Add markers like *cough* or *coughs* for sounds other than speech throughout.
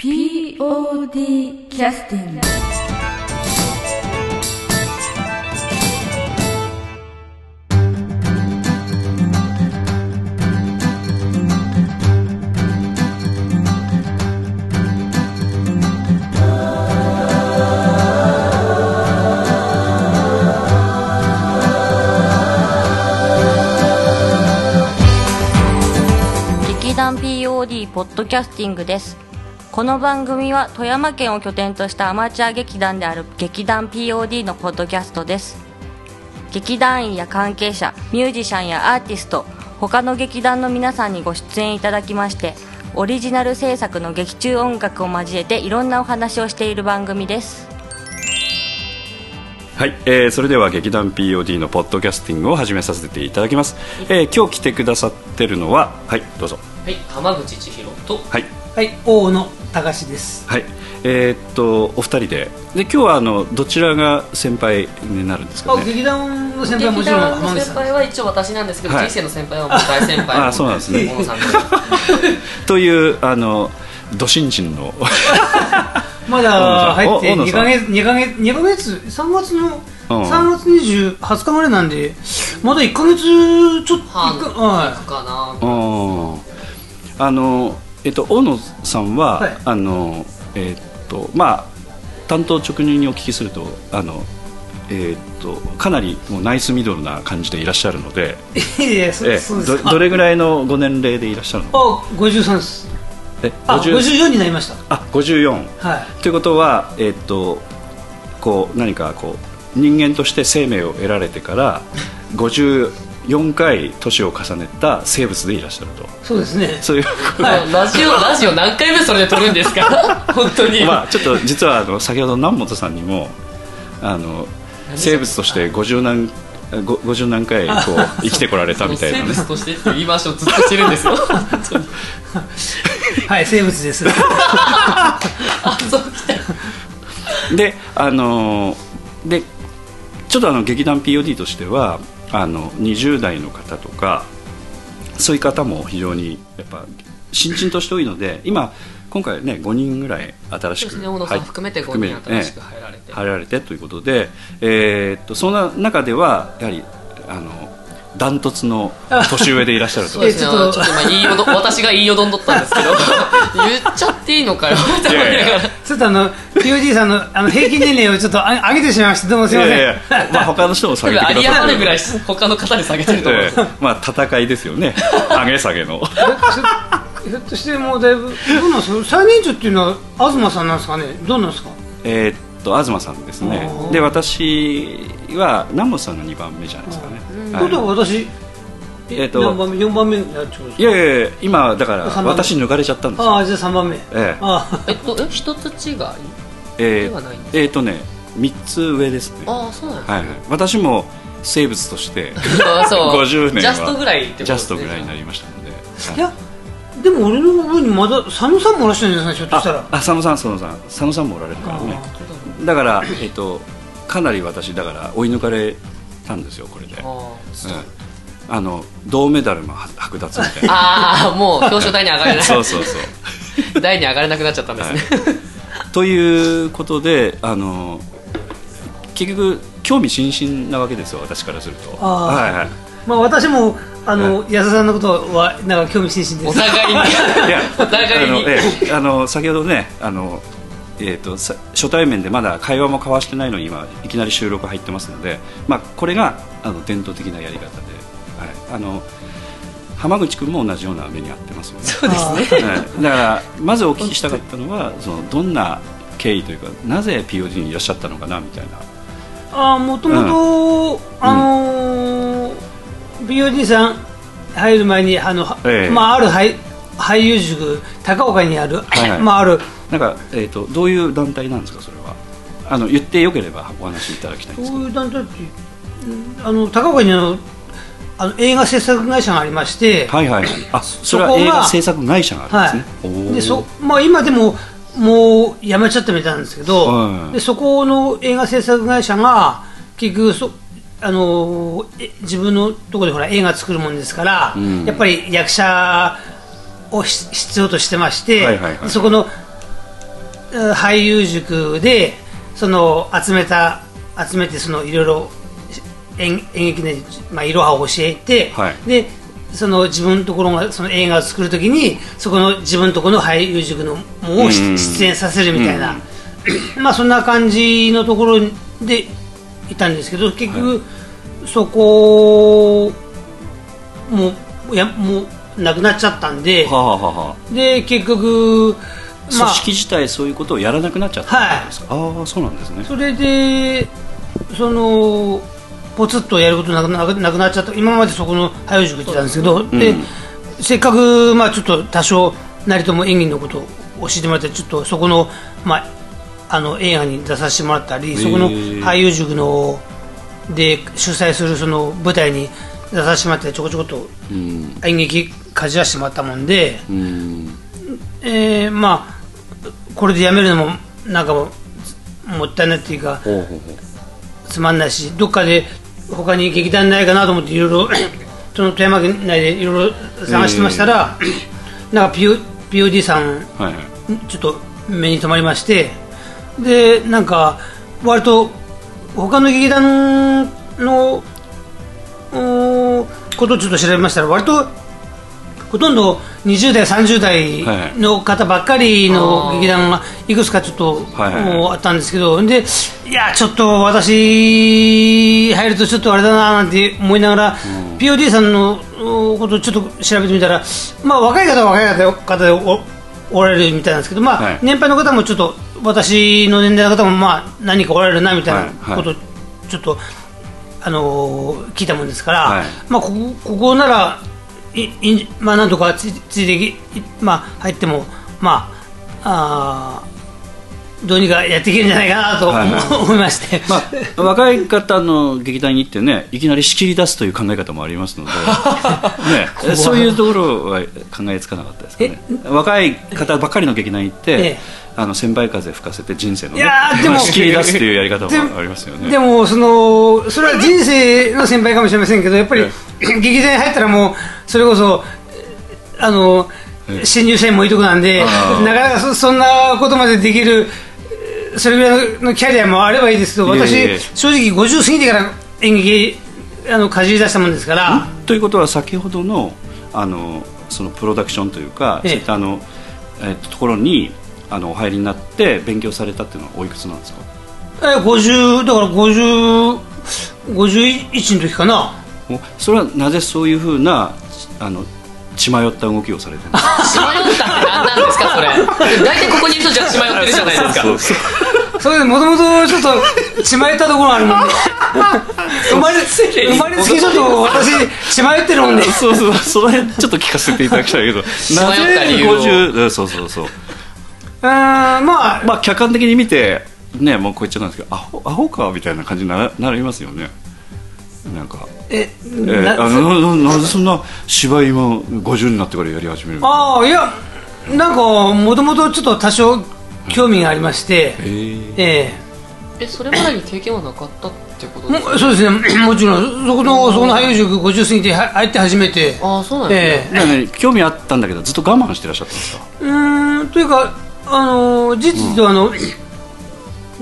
POD キャスティング劇団 POD ポッドキャスティングです。この番組は富山県を拠点としたアマチュア劇団である劇団 POD のポッドキャストです。劇団員や関係者ミュージシャンやアーティスト他の劇団の皆さんにご出演いただきましてオリジナル制作の劇中音楽を交えていろんなお話をしている番組です。はい、えーそれでは劇団 POD のポッドキャスティングを始めさせていただきます、えー今日来てくださってるのははいどうぞ。はい、浜口千尋とはい。はい、大野隆です。はい。えーっとお二人で。で今日はあのどちらが先輩になるんですかあ、ね劇団の先輩はも劇ちろん団の先浜口さん。輩は一応私なんですけど、はい。人生の先輩はもう大先輩。*laughs* あそうなんですね。小野さんで。*laughs* というあのど新人の *laughs* まだ入って2大野さん。ヶ月、2ヶ月、2ヶ月、3月の、うん。3月20、20日ぐらいなんで、まだ1ヶ月ちょっと、半一かはかな。うん。あのえっと大野さんは、はいあのえっとまあ担当直入にお聞きするとあのえっとかなりもうナイスミドルな感じでいらっしゃるので、*laughs* えそうですか。どどれぐらいのご年齢でいらっしゃるの？あ、53です。えあ、50 54になりました。あ54はい。ということはえっとこう何かこう人間として生命を得られてから54回年を重ねた生物でいらっしゃると。そうですね。そういう。はい。ラジオラジオ何回目それで撮るんですか？*laughs* 本当に、まあ、ちょっと実はあの先ほど南本さんにもあの生物として50何ご50何回こう生きてこられたみたいなね。生物としてって言い回しをずっとしてるんですよ。*laughs* はい、生物です。*laughs* あそう。来たであのでちょっとあの劇団 POD としてはあの20代の方とかそういう方も非常にやっぱ新人として多いので今今回ね5人ぐらい新しくね小野さん含めて5含め人新しく入られて、入られてということで、えーっとそんな中ではやはりあのダントツの年上でいらっしゃると。ちょっと。今言いよど私が言いよどんどったんですけど。言っちゃっていいのかよ *laughs* いな。がらちょっとあの、POD さんのあの平均年齢をちょっとあ上げてしまいまして、どうもすいません。いやいや。まあ他の人も下多げてくださって分有り余るぐらい他の方に下げてると。思うええ。まあ戦いですよね。上げ下げの。ひょっとしてもうだいぶどうなんですか最年長っていうのは東さんなんですかね？どうなんですか？えーっと東さんですね。で私は南本さんが2番目じゃないですかね、とい。うことはは私えっと何番目4番目になっちゃう。んですい、いやいやいや今だから私抜かれちゃったんですよ。かああじゃあ3番目。ええ。あえっとえ一つ違いえではないんですーえーっとね3つ上です。ねああそうなんですはいはい、私も生物として *laughs* あそう。50年はジャストぐらいってことジですね。ャストぐらいになりましたので、い。やでも俺の上にまだ佐野さんもいらっしゃるんじゃないですかひょっとしたら。あ佐野さん佐野さん。佐野さんもおられるからね。だ。から、えっとかなり私だから追い抜かれたんですよこれで、あー。うん、あの銅メダルもは剥奪みたいな。*laughs* あーもう表彰台に上がれない。*laughs* そうそうそう。台に上がれなくなっちゃったんですね、ということであの結局興味津々なわけですよ私からすると。はいはい。まあ私もあの安田さんのことはなんか興味津々です。お互いに。いや *laughs* お互いに。あの、ええあの先ほどねあの、えー、とさ初対面でまだ会話も交わしてないのに今いきなり収録入ってますので、まあ、これがあの伝統的なやり方で、はい、あの浜口君も同じような目に遭ってますよね。そうですね。はい、だからまずお聞きしたかったのはそのどんな経緯というかなぜ POD にいらっしゃったのかなみたいな。ああもともとあのー POD さん入る前にあの、はええ。まあある俳俳優塾高岡にある、はいはい。まああるなんか、えー、とどういう団体なんですかそれは？あの言ってよければお話しいただきたいんですそういう団体ってうんあの高岡にあのあの映画制作会社がありまして、はいはいあそれはそこが映画制作会社があはるんですね、おー。い、でそまあ今でももうやめちゃったみたいなんですけど、はい。でそこの映画制作会社が結局そあのえ自分のところでほら映画作るもんですから、うん。やっぱり役者をし必要としてまして、はいはいはい。そこのえー俳優塾でその集めた集めてそのいろいろ演演劇で、まあ、いろはを教えて、はい。でその自分のところがその映画を作るときにそこの自分のところの俳優塾のもを出演させるみたいな、*clears throat* まあそんな感じのところでいたんですけど結局、そこもうやもうなくなっちゃったんで、はあ、はで結局まあ組織自体そういうことをやらなくなっちゃったんですか、ああそうなんですね。それでそのポツッとやることなくなくなくなっちゃった。今までそこの俳優塾行ってたんですけど、でせっかくまあちょっと多少なりとも演技のことを教えてもらってちょっとそこのまああの映画に出させてもらったりそこのー俳優塾ので主催するその舞台に出させてもらってちょこちょことうん。演劇かじらせてもらったもんで、うん。えーまあこれでやめるのもなんかももったいないっていうかつまんないしどっかで他に劇団ないかなと思っていろいろ *coughs* その富山県内でいろいろ探してましたら、*coughs* なんか PO POD さんはいはい。ちょっと目に留まりましてでなんか割と他の劇団のことをちょっと調べましたら割とほとんど20代30代の方ばっかりの劇団がいくつかちょっと、あったんですけどでいやちょっと私入るとちょっとあれだななんて思いながら、POD さんのおことをちょっと調べてみたら、まあ、若い方は若い方でおおられるみたいなんですけど、まあはい。年配の方もちょっと私の年代の方もまあ何かおられるなみたいなはい。ことをちょっと、あのー聞いたもんですから、はい。まあ、ここここならいいんまあ、なんとかつついていまあ、入っても、まあ、あどうにかやっていけるんじゃないかなと思,、はいまして、まあ、若い方の劇団に行ってねいきなり仕切り出すという考え方もありますので、*laughs* ね、そういうところは考えつかなかったですかね。若い方ばっかりの劇団に行って、ええ。あの先輩風吹かせて人生の、ね、いやーでも仕切り出すというやり方もでありますよね。でもそのそれは人生の先輩かもしれませんけどやっぱり劇団に入ったらもうそれこそあのええ。新入社員もいいとこなんでなかなかそそんなことまでできるそれぐらいのキャリアもあればいいですけど私正直50過ぎてから演劇あのかじり出したもんですから。ということは先ほどのあのそのプロダクションというか、ええ。そういったあの、えっとところにあのお入りになって勉強されたっていうのはおいくつなんですか？え50だから50 51の時かな。おそれはなぜそういうふうなあの血迷った動きをされてるんですか？*laughs* 血迷ったって何なんですかそれ。大体ここにいる人じゃ血迷ってるじゃないですかそれでもともとちょっと血迷ったところあるもんで生まれ生まれつきちょっと私血迷ってるもんでそうそうその辺ちょっと聞かせていただきたいけど。なぜ由を50うんそうそうそうう。ーんまあまあ客観的に見てねもうこう言っちゃなんですけどアホアホかみたいな感じにななりますよね。なんか、ええーなあのななぜそんな芝居も50になってからやり始めるの？ああいやなんかもともとちょっと多少興味がありましてえー。ええ。それまでに経験はなかったってことえですか？もそうですね。*clears throat* もちろん。そこのそこの俳優塾50過ぎては入って初めて。ああそうなんですね、えだからね興味あったんだけどずっと我慢してらっしゃったんですか？えうーんというかあの実情あの、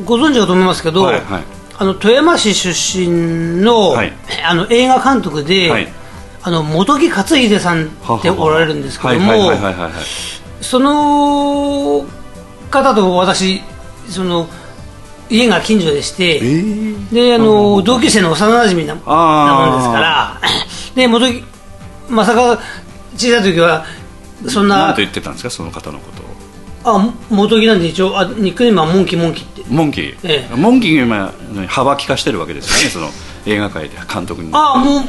ご存知かと思いますけど、はいはい。あの富山市出身の,、はい。あの映画監督で、はい。あの本木克秀さんっておられるんですけどもはいはいはいはいはいはい。その方と私その家が近所でして、えー。であの同級生の幼馴染ななあー。もんですからで元木まさか小さい時はそんな何と言ってたんですかその方のことを。あ元木なんで一応あニックネームはモンキモンキって。モンキー、ええ。モンキーが今幅利かしてるわけですよねその映画界で監督に。ああもう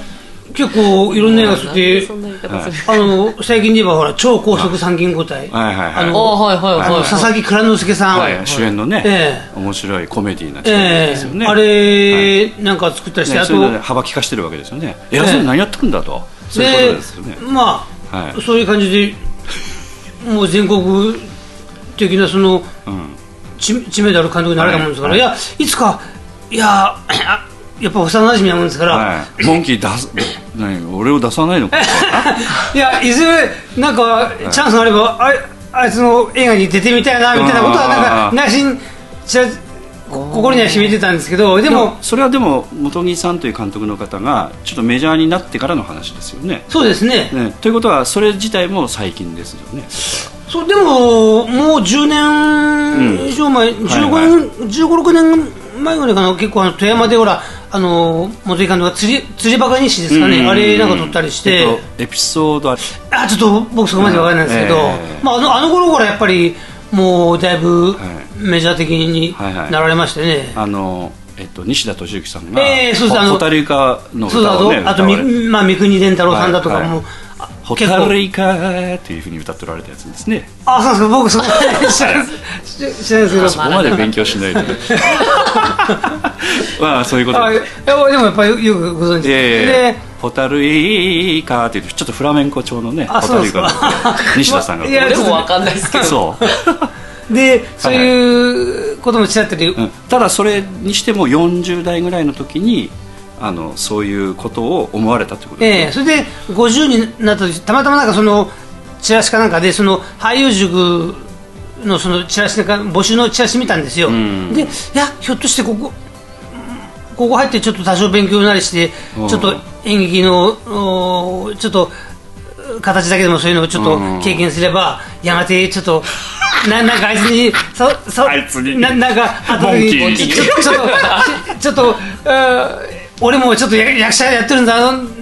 結構いろんな映画吸っなんであの最近で言えばほら超高速参勤交代はいはいはい。あのあはいはいはいあの佐々木蔵之介さん、はい、主演のね、え面白いコメディーな力えですよね、えあれ、なんか作ったりして、ね、あと幅利かしてるわけですよね。偉そうに何やってくんだと、そういうことですよね。まあ、はい。そういう感じでもう全国的なそのうん。知知名度ある監督になれたもんですから、はい。い、やいつかいやあやっぱ幼馴染なもんですから、はい、モンキー出す何俺を出さないのか？*laughs* い、やいずれなんかチャンスがあれば、あれあいつの映画に出てみたいなみたいなことはなんか内心ちらこ心には秘めてたんですけどででももそれはでも本木さんという監督の方がちょっとメジャーになってからの話ですよね。そうですね。ね。ということはそれ自体も最近ですよね。そうでももう10年以上前、15年、15、6年前ぐらいかな結構あの富山でほらあの元井監督が釣り釣りバカ西ですかね、うんあれなんか撮ったりして、えっとエピソードああちょっと僕そこまでわからないんですけど、まあ、あのあの頃からやっぱりもうだいぶはい。メジャー的になられましてね、あの、えっと、西田敏行さんが、ええそうです。あのホタルイカの歌をねとあとみ、歌われまあ、三國連太郎さんだとかも、ホタルイカっていうふうに歌っておられたやつですね。あそうですか僕そこまで知らない知らないです。けどそこまで勉強しないとね。*laughs* まあそういうことで。やでもやっぱりよくご存知。えでえホタルイカっていうちょっとフラメンコ調のねあホタルイカのそうですか西田さんが。いやでもわかんないですけど。そう。*laughs* でそういうこともちらっとで、う。ん。ただそれにしても40代ぐらいの時にあのそういうことを思われたということええですそれで50になった時たまたまなんかそのチラシかなんかでその俳優塾のそのチラシか募集のチラシ見たんですよ、ん。でいやひょっとしてここここ入ってちょっと多少勉強なりしてうん。ちょっと演劇のおちょっと形だけでもそういうのをちょっと経験すればやがてちょっとななんかあいつにそそあいつに。ななんかあとモンキーに。ちょっとちょっと俺もちょっと役役者やってるんだ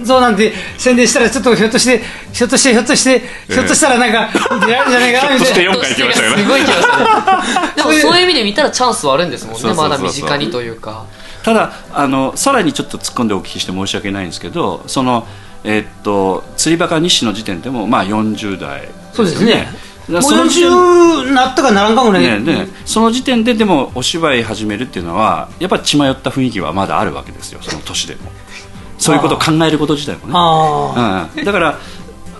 ぞなんて宣伝したらちょっとひょっとしてひょっとしてひょっとしてひょっとしたらなんか出られるんじゃないかなみたいな。ひょっとして4回行きましたよねすごい行きましたねでもそういう意味で見たらチャンスはあるんですもんねまだ身近にというか。ただあのさらにちょっと突っ込んでお聞きして申し訳ないんですけどそのえっと釣りバカ日誌の時点でもまあ40代そうですねもうその時点40なったかならんかぐらい、ねね、その時点ででもお芝居始めるっていうのはやっぱり血迷った雰囲気はまだあるわけですよ。その年でも。そういうことを考えること自体もね。あうん、だから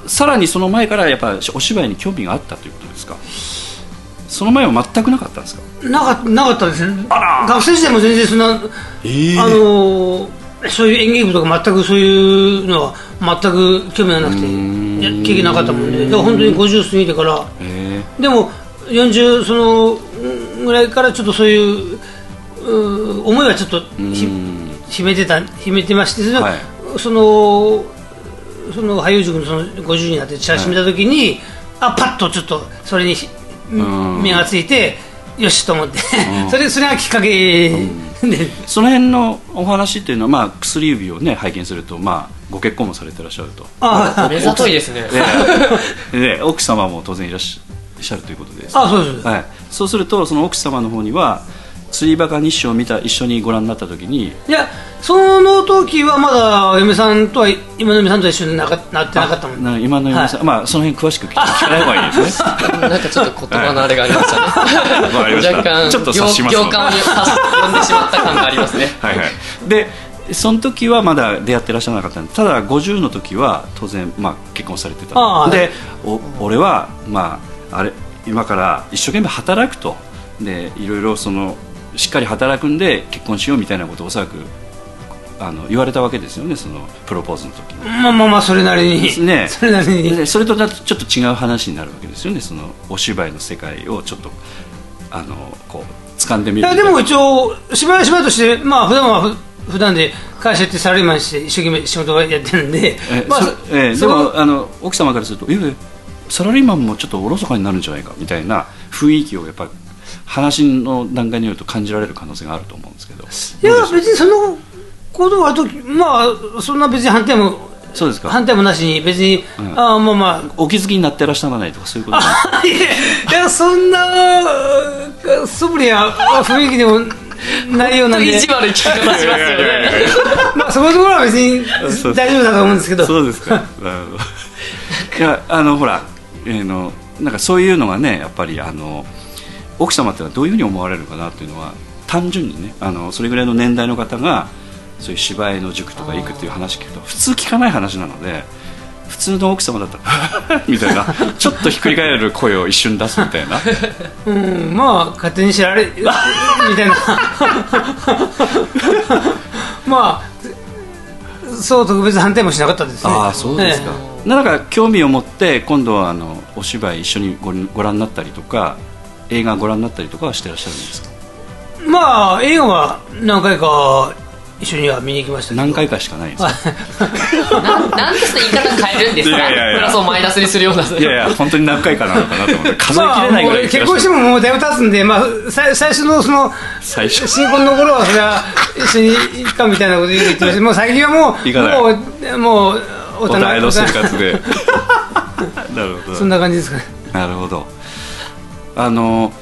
さらにその前からやっぱお芝居に興味があったということですか？その前は全くなかったんですか？あなかなかったですね。学生時代も全然そんな、えあのーそういう演劇部とか全くそういうのは全く興味がなくて経験なかったもんでだから本当に50過ぎてから。え。でも40そのうんぐらいからちょっとそういうう思いはちょっと秘めてた秘めてましてその,、はい。そのその俳優塾のその50になってチラシ見た時に、あパッとちょっとそれに目がついてよしと思って。それそれがきっかけで、その辺のお話っていうのは、まあ、薬指をね拝見すると、まあ、ご結婚もされてらっしゃると。あ目ざといですね。でで奥様も当然いらっしゃるということで。すあそうです。はい、そうするとその奥様の方には釣りバカ日誌を見た一緒にご覧になった時にいやその時はまだ嫁さんとは今の嫁さんとは一緒になかなってなかったもん。な今の嫁さん、まあその辺詳しく聞聞かない方がいいですね。*laughs* なんかちょっと言葉のあれがありました。ね若干ちょっと察します行行間を呼んでしまった感がありますね。*laughs* はいはい。でその時はまだ出会ってらっしゃらなかったんでただ50の時は当然、まあ、結婚されてたああでお俺は、まあ、あれ今から一生懸命働くと。でいろいろそのしっかり働くんで結婚しようみたいなことをおそらくあの言われたわけですよねそのプロポーズの時に。まあまあまあそれなりに、ね、それなりに。で *laughs* それとちょっと違う話になるわけですよねそのお芝居の世界をちょっとあのこう掴んでみるいやでも一応芝居は芝居としてまあ普段はふ普段で会社行ってサラリーマンして一生懸命仕事をやってるんでまあえそえでもあの奥様からするといやいやサラリーマンもちょっとおろそかになるんじゃないかみたいな雰囲気をやっぱり話の段階によると感じられる可能性があると思うんですけど。いや別にそのことはとまあそんな別に反対もそうですか。反対もなしに別に、うん。ああまあまあ。お気づきになってらっしゃらないとかそういうこと？*laughs* いやいやそんなあ素振りや雰囲気でもないようなんで。意地悪い聞き方しますよね。*laughs* まあそこのところは別に大丈夫だと思うんですけど。そうですか。いやあのほら、えーのなんかそういうのがねやっぱりあの奥様ってのはどういうふうに思われるかなっていうのは単純にねあのそれぐらいの年代の方がそういう芝居の塾とか行くっていう話聞くと普通聞かない話なので普通の奥様だったら *laughs* みたいなちょっとひっくり返る声を一瞬出すみたいな。うんまあ勝手に知られみたいな。*laughs* まあそう特別反対もしなかったですね。ああそうですか、えなんか興味を持って今度はあのお芝居一緒にごご覧になったりとか映画ご覧になったりとかはしてらっしゃるんですか？まあ映画は何回か一緒には見に行きました何回かしかないんですか？*laughs* なんなんで言い方変えるんですか？プラスをマイナスにするような。いやいや本当に何回かなのかなと思って。*laughs* 数えきまあ、れないぐらいもう結婚してももうだいぶ経つんで、まあ、最最初のその最初。新婚の頃はそれは一緒に行くかみたいなこと言ってました。*laughs* もう最近はもうもうもう大お互いの生活で。なるほど。そんな感じですかね。なるほどあの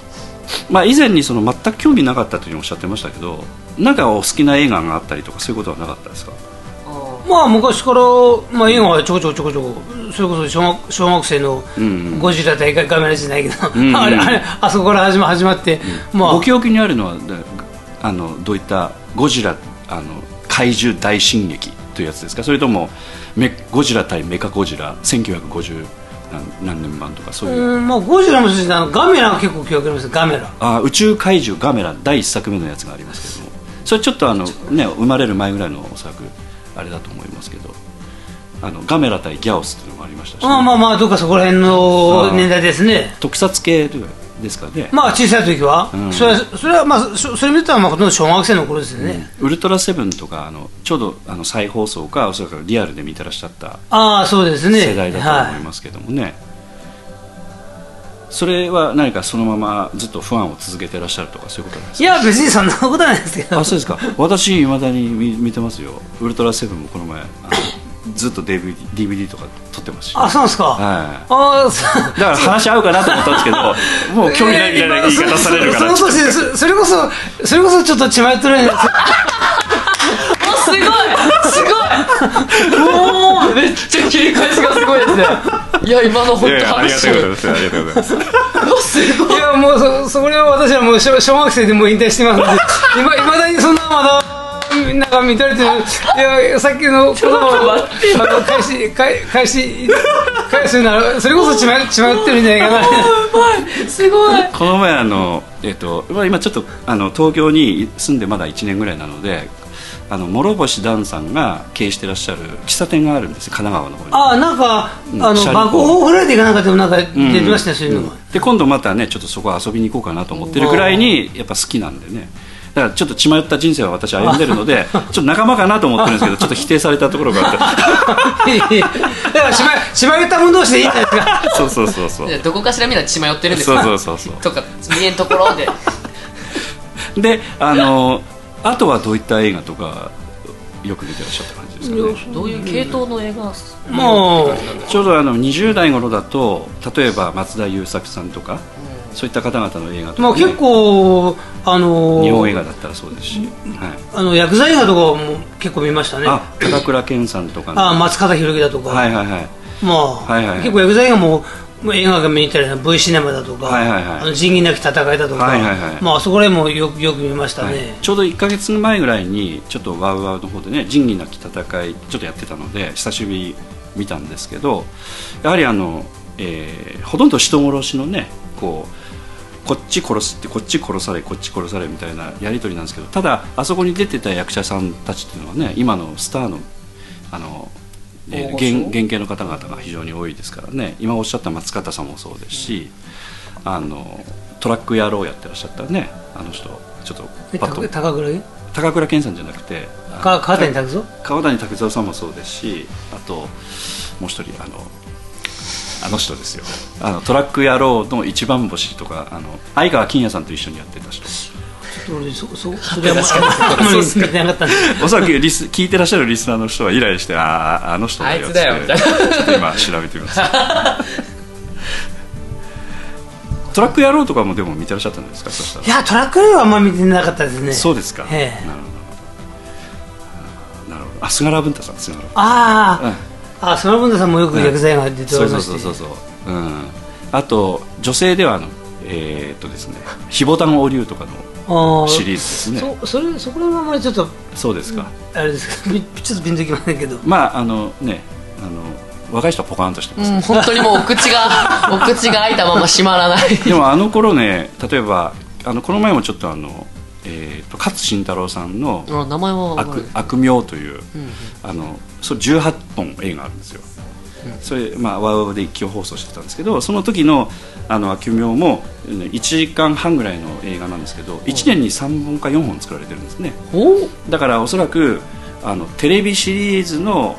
まあ以前にその全く興味なかったというふうにおっしゃってましたけどなんかお好きな映画があったりとかそういうことはなかったですか？まあ昔から、まあ、映画はちょこちょこちょこちょこそれこそ小学小学生のうんうん。ゴジラ対ガメラじゃないけど、んうん。あれあれあそこから始ま始まって、まあ。ご記憶にあるのはであのどういったゴジラあの怪獣大進撃というやつですか？それともメゴジラ対メカゴジラ1950何何年版とかそういう、うんまあ、ゴジラもそうですあのガメラが結構記憶ありますガメラ。あ宇宙怪獣ガメラ第一作目のやつがありますけども。それちょっとあの、ね、生まれる前ぐらいのおそらくあれだと思いますけど。あのガメラ対ギャオスっていうのもありましたし、まあまあまあどっかそこら辺の年代ですね。特撮系ですかね、まあ小さい時は、うん。それはそれはまあそそれ見てたらまあほとんど小学生の頃ですよね、ウルトラセブンとかあのちょうどあの再放送かおそらくリアルで見てらっしゃったああそうですね。世代だと思いますけどもね、それは何かそのままずっとファンを続けてらっしゃるとかそういうことですい、いや別にそんなことはないですけど。かあそうですか。私いまだに見見てますよ。ウルトラセブンもこの前あのずっと DVD, DVD とか撮ってますし。あそうなんですか、はい。ああそうだから話合うかなと思ったんですけど *laughs* もう興味ないみたいな言い方されるから。そそそそそれこそそれこそちょっと血迷ってるんですすごい。すごい。もうめっちゃ切り返しがすごいですね。いや今の本当いやいやありが話とうございます。ありがとうございますい。いやもうそそれは私はもう小小学生でもう引退してますんでいまだにそんなんか見とれてる。いやさっきの言葉をあの返し返返し返すならそれこそ血迷血迷ってるんじゃないかな。すごい。この前あの、えっとまあ、今ちょっとあの東京に住んでまだ1年ぐらいなのであの諸星団さんが経営してらっしゃる喫茶店があるんですよ神奈川の方に。ああなんかあのうんシャリコ。バコホフライデーかなんかでもなんか出てましたね、そういうのが、で今度またねちょっとそこ遊びに行こうかなと思ってるぐらいにやっぱ好きなんでねだからちょっと血迷った人生は私歩んでるのでちょっと仲間かなと思ってるんですけど *laughs* ちょっと否定されたところがあっいやいやだからしましまったもん同士でいいんじゃないですか？てそうそうそうそう。どこかしらみんな血迷ってるんですそうかそうそうそう。とか見えんところで。であのあとはどういった映画とかよく見てらっしゃった感じですかね？どういう系統の映画？もうちょうどあの20代頃だと例えば松田優作さんとか、そういった方々の映画とか、ね。まあ結構あの日本映画だったらそうですし、はい、あの薬剤映画とかも結構見ましたね。あ高倉健さんとかの。あ松方弘樹だとか、はいはいはい。まあ、はいはい結構薬剤映画もまあ映画館見に行ったり V シネマだとか、はいはいはい。あの仁義なき戦いだとか、はいはいはい。まああそこら辺もよくよく見ましたね、はい。ちょうど1か月前ぐらいにちょっとワウワウの方でね仁義なき戦いちょっとやってたので久しぶりに見たんですけどやはりあの、えーほとんど人殺しのねこうこっち殺すってこっち殺されこっち殺されみたいなやり取りなんですけどただあそこに出てた役者さんたちっていうのはね今のスターのあの、えー原原型の方々が非常に多いですからね。今おっしゃった松方さんもそうですし、あのトラック野郎やってらっしゃったねあの人ちょっとえパッと高高倉？高倉健さんじゃなくて川谷拓三？川谷拓三さんもそうですしあともう一人あのあの人ですよ。あのトラック野郎の一番星とかあの相川金也さんと一緒にやってた人。ちょっと俺そそそれはもうあんまり *laughs* 見てなかったんで。おそらくリス聞いてらっしゃるリスナーの人はイライラしてあああの人だよあいつだよつってちょっと今調べてみます。*laughs* トラック野郎とかもでも見てらっしゃったんですか？いやトラックレイはあんまり見てなかったですね。そうですか、ええ。なるほど。なるほど。あ菅原文太さん菅原。あうんあ、あその分田さんもよく薬剤が出てそうそおりまして。うそうそうそう、う。ん、あと女性ではあのえーっとですね「ひぼたんお龍」とかのあーシリーズですね。そそれそこら辺はあんまりちょっとそうですか、あれですけど *laughs* ちょっとピンときませんけど。まああのねあの若い人はポカーンとしてます、うん本当にもうお口が *laughs* お口が開いたまま閉まらない。でもあの頃ね例えばあのこの前もちょっとあの、えーっと勝慎太郎さんのあ名前は悪「悪名」という、あのそう18本映画あるんですよ。それ、まあ、ワウワウで一挙放送してたんですけどその時のあの秋明もうん1時間半ぐらいの映画なんですけど1年に3本か4本作られてるんですね。おだからおそらくあのテレビシリーズの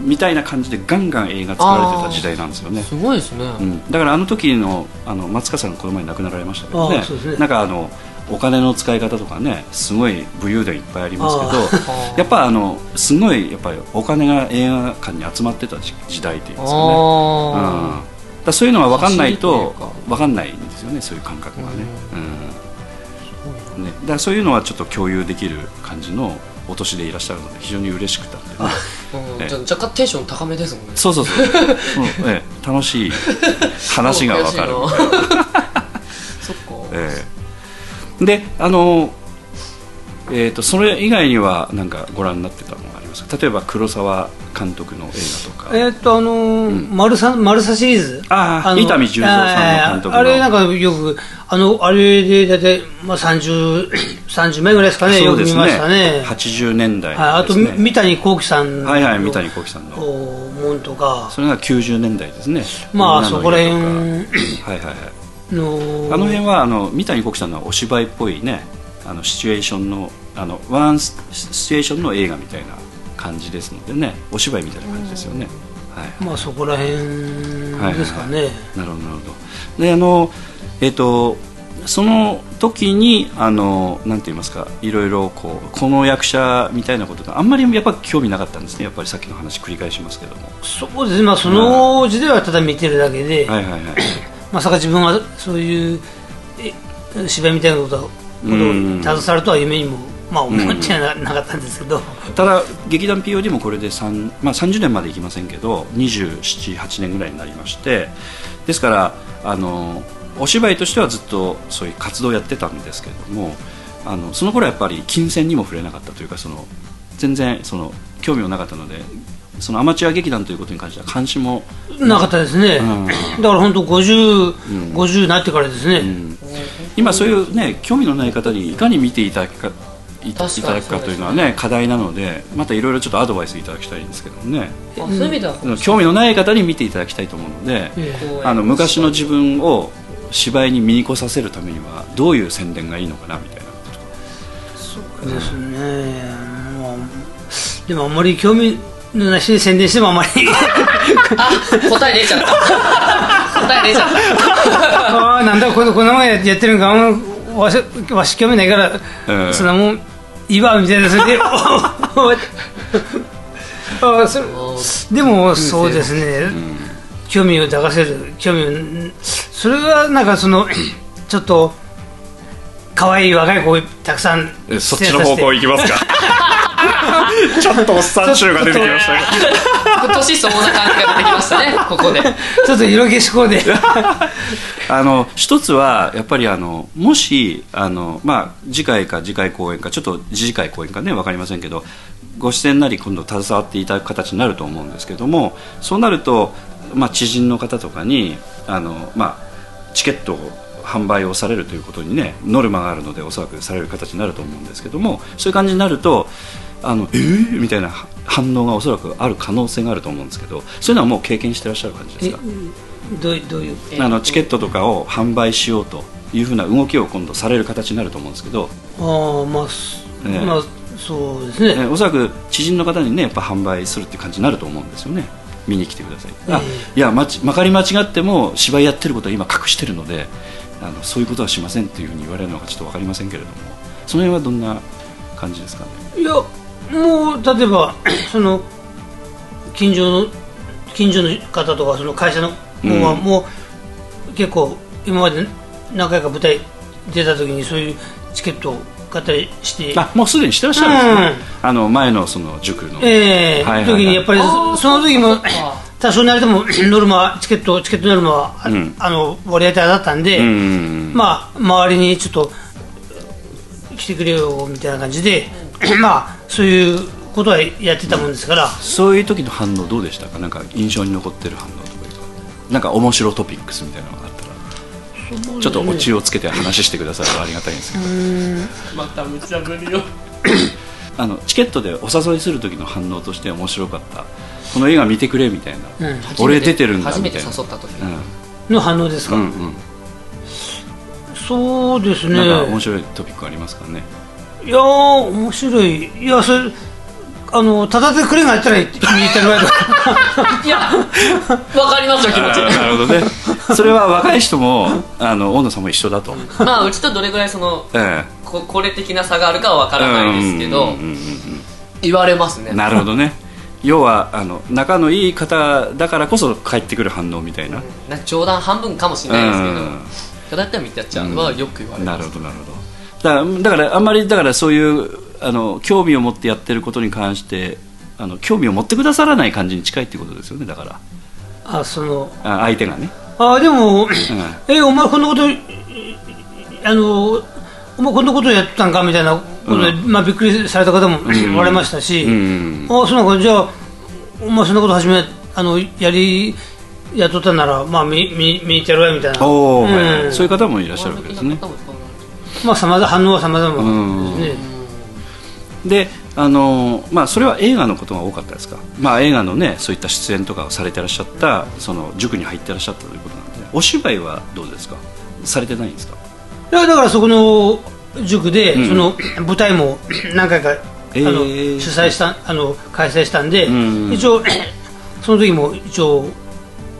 みたいな感じでガンガン映画作られてた時代なんですよね。すごいですね、うん、だからあの時のあの松川さんこの前亡くなられましたけどね。ね。なんかあのお金の使い方とかねすごい武勇伝いっぱいありますけどやっぱあのすごいやっぱりお金が映画館に集まってた時時代っていうんですかね、うん、だそういうのは分かんないと分か。んないんですよねそういう感覚がね,、うん。ねだからそういうのはちょっと共有できる感じのお年でいらっしゃるので非常に嬉しくたんで、ね、ーうん。ええじゃあ若干テンション高めですもんね。そうそうそう。そう、ええ、楽しい話が分かる。*laughs* そっか、ええであの、えー、とそれ以外には何かご覧になってたのがありますか？例えば黒沢監督の映画とか、えーっとあのーマルサマルサシリーズ。ああの伊丹十三さんの監督の。あれなんかよくあのあれで大体まあ30 30 *clears throat* 名ぐらいですかねよく見ましたね。80年代はい、あと、三谷幸喜さんの。はいはい三谷幸喜さんの。おもんとか。それが90年代ですね。まあそこら辺。はいはいはいのあの辺はあの三谷幸喜さんのお芝居っぽいねあのシチュエーションのあのワンシチュエーションの映画みたいな感じですのでねお芝居みたいな感じですよね、はい。まあそこら辺ですかね、なるほどなるほど。であのえっ、とその時にあのなんて言いますかいろいろこうこの役者みたいなことがあんまりやっぱ興味なかったんですね。やっぱりさっきの話繰り返しますけども。そうですね。まあその時ではただ見てるだけで、はいはいはいまさか自分はそういう芝居みたいなことことに携わるとは夢にも、まあ、思ってはななかったんですけど、ただ劇団 POD もこれで3、まあ、30年までいきませんけど278年ぐらいになりましてですからあのお芝居としてはずっとそういう活動をやってたんですけどもあのその頃やっぱり金銭にも触れなかったというかその全然その興味もなかったのでそのアマチュア劇団ということに関しては関心も、なかったですね、うん。だから本当50、50になってからですね、うん。今そういうね興味のない方にいかに見ていただくかいいただくかというのはね課題なのでまたいろいろちょっとアドバイスいただきたいんですけどもね。ういう意味では興味のない方に見ていただきたいと思うので、あの昔の自分を芝居に見に来させるためにはどういう宣伝がいいのかなみたいなそうですね、まあ、でもあんまり興味のない人に宣伝してもあんまり。あ答え出ちゃった。答え出ちゃった。*laughs* ああなんだこのこのままやってるんかわしわし興味ないから、うん。そんなもんいいわみたいなそれで。*laughs* ああそれでもそうですね、興味を抱かせる興味をそれがなんかその *coughs* ちょっと可愛い若い子をたくさんえそっちの方向行きますか？*laughs* ちょっとおっさん臭が出てきましたね。年相応な感じが出てきましたねここで。ちょっと色気志向で。*laughs* あの一つはやっぱりあのもしあの、まあ、次回か次回公演かちょっと次次回公演かね分かりませんけどご出演なり今度携わっていただく形になると思うんですけどもそうなると、まあ、知人の方とかにあの、まあ、チケットを販売をされるということにねノルマがあるのでおそらくされる形になると思うんですけどもそういう感じになるとあのえー、みたいな反応がおそらくある可能性があると思うんですけどそういうのはもう経験してらっしゃる感じですか？どういどういうあのチケットとかを販売しようというふうな動きを今度される形になると思うんですけど、ああまあ、すええ。まあそうですね、えおそらく知人の方にねやっぱ販売するっていう感じになると思うんですよね。見に来てください、あいやまちまかり間違っても芝居やってることは今隠してるのであのそういうことはしませんっていうふうに言われるのかちょっと分かりませんけれども。その辺はどんな感じですかね？いやもう例えば *coughs* その近所の近所の方とかその会社の方はうんもう結構今まで何回か舞台出た時にそういうチケットを買ったりして。あもうすでにしてらっしゃるんですね、あの前のその塾の、ええ。はいはいはい。時にやっぱりそその時も *coughs* 多少なりともノルマチケットチケットノルマは、あうん。あの割合だったんで、うん。まあ周りにちょっと来てくれよみたいな感じで *clears throat* まあそういうことはやってたもんですから、そういう時の反応どうでしたか？なんか印象に残ってる反応とか。いうかなんか面白トピックスみたいなのがあったら。ちょっとオチをつけて話してくださるとありがたいんですけど。また無茶ぶりよ *clears throat* あのチケットでお誘いする時の反応として面白かった。この映画見てくれみたいな、うん。俺出てるんだ初めてみたいな。誘った時、の反応ですか、うんうん。うんそうですね。なんか面白いトピックありますからね？いやー面白い。いやそれあのただでくれがやったら言って言ってるわけだいやわかりますよ気持ち。なるほどね。それは若い人もあの大野さんも一緒だと、まあうちとどれぐらいそのえここれ的な差があるかはわえからないですけどうんうんうん言われますね。うんなるほどね。要はあの仲のいい方だからこそ返ってくる反応みたいな、な冗談半分かもしれないですけど。うん。ただって見てやっちゃうのはよく言われます。なるほどなるほどだからだからあんまりだからそういうあの興味を持ってやってることに関してあの興味を持ってくださらない感じに近いっていうことですよねだから。あそのあ相手がね、あでも、うえお前こんなことあのお前こんなことやってたんかみたいなことで、まあ、びっくりされた方も言われましたし、うん。あそうなんかじゃあお前そんなこと始めあのやりやっとったならまあ見見見に行ってやるわよみたいな。おーはいうん。そういう方もいらっしゃるわけですねまあさまざ反応はさまざまですね、であのまあそれは映画のことが多かったですか、まあ、映画のねそういった出演とかをされてらっしゃったその塾に入ってらっしゃったということなんで。お芝居はどうですか？されてないんですか？いやだからそこの塾で、うん。その舞台も何回か、えー。あの主催したあの開催したんで、うん。一応 *clears throat* その時も一応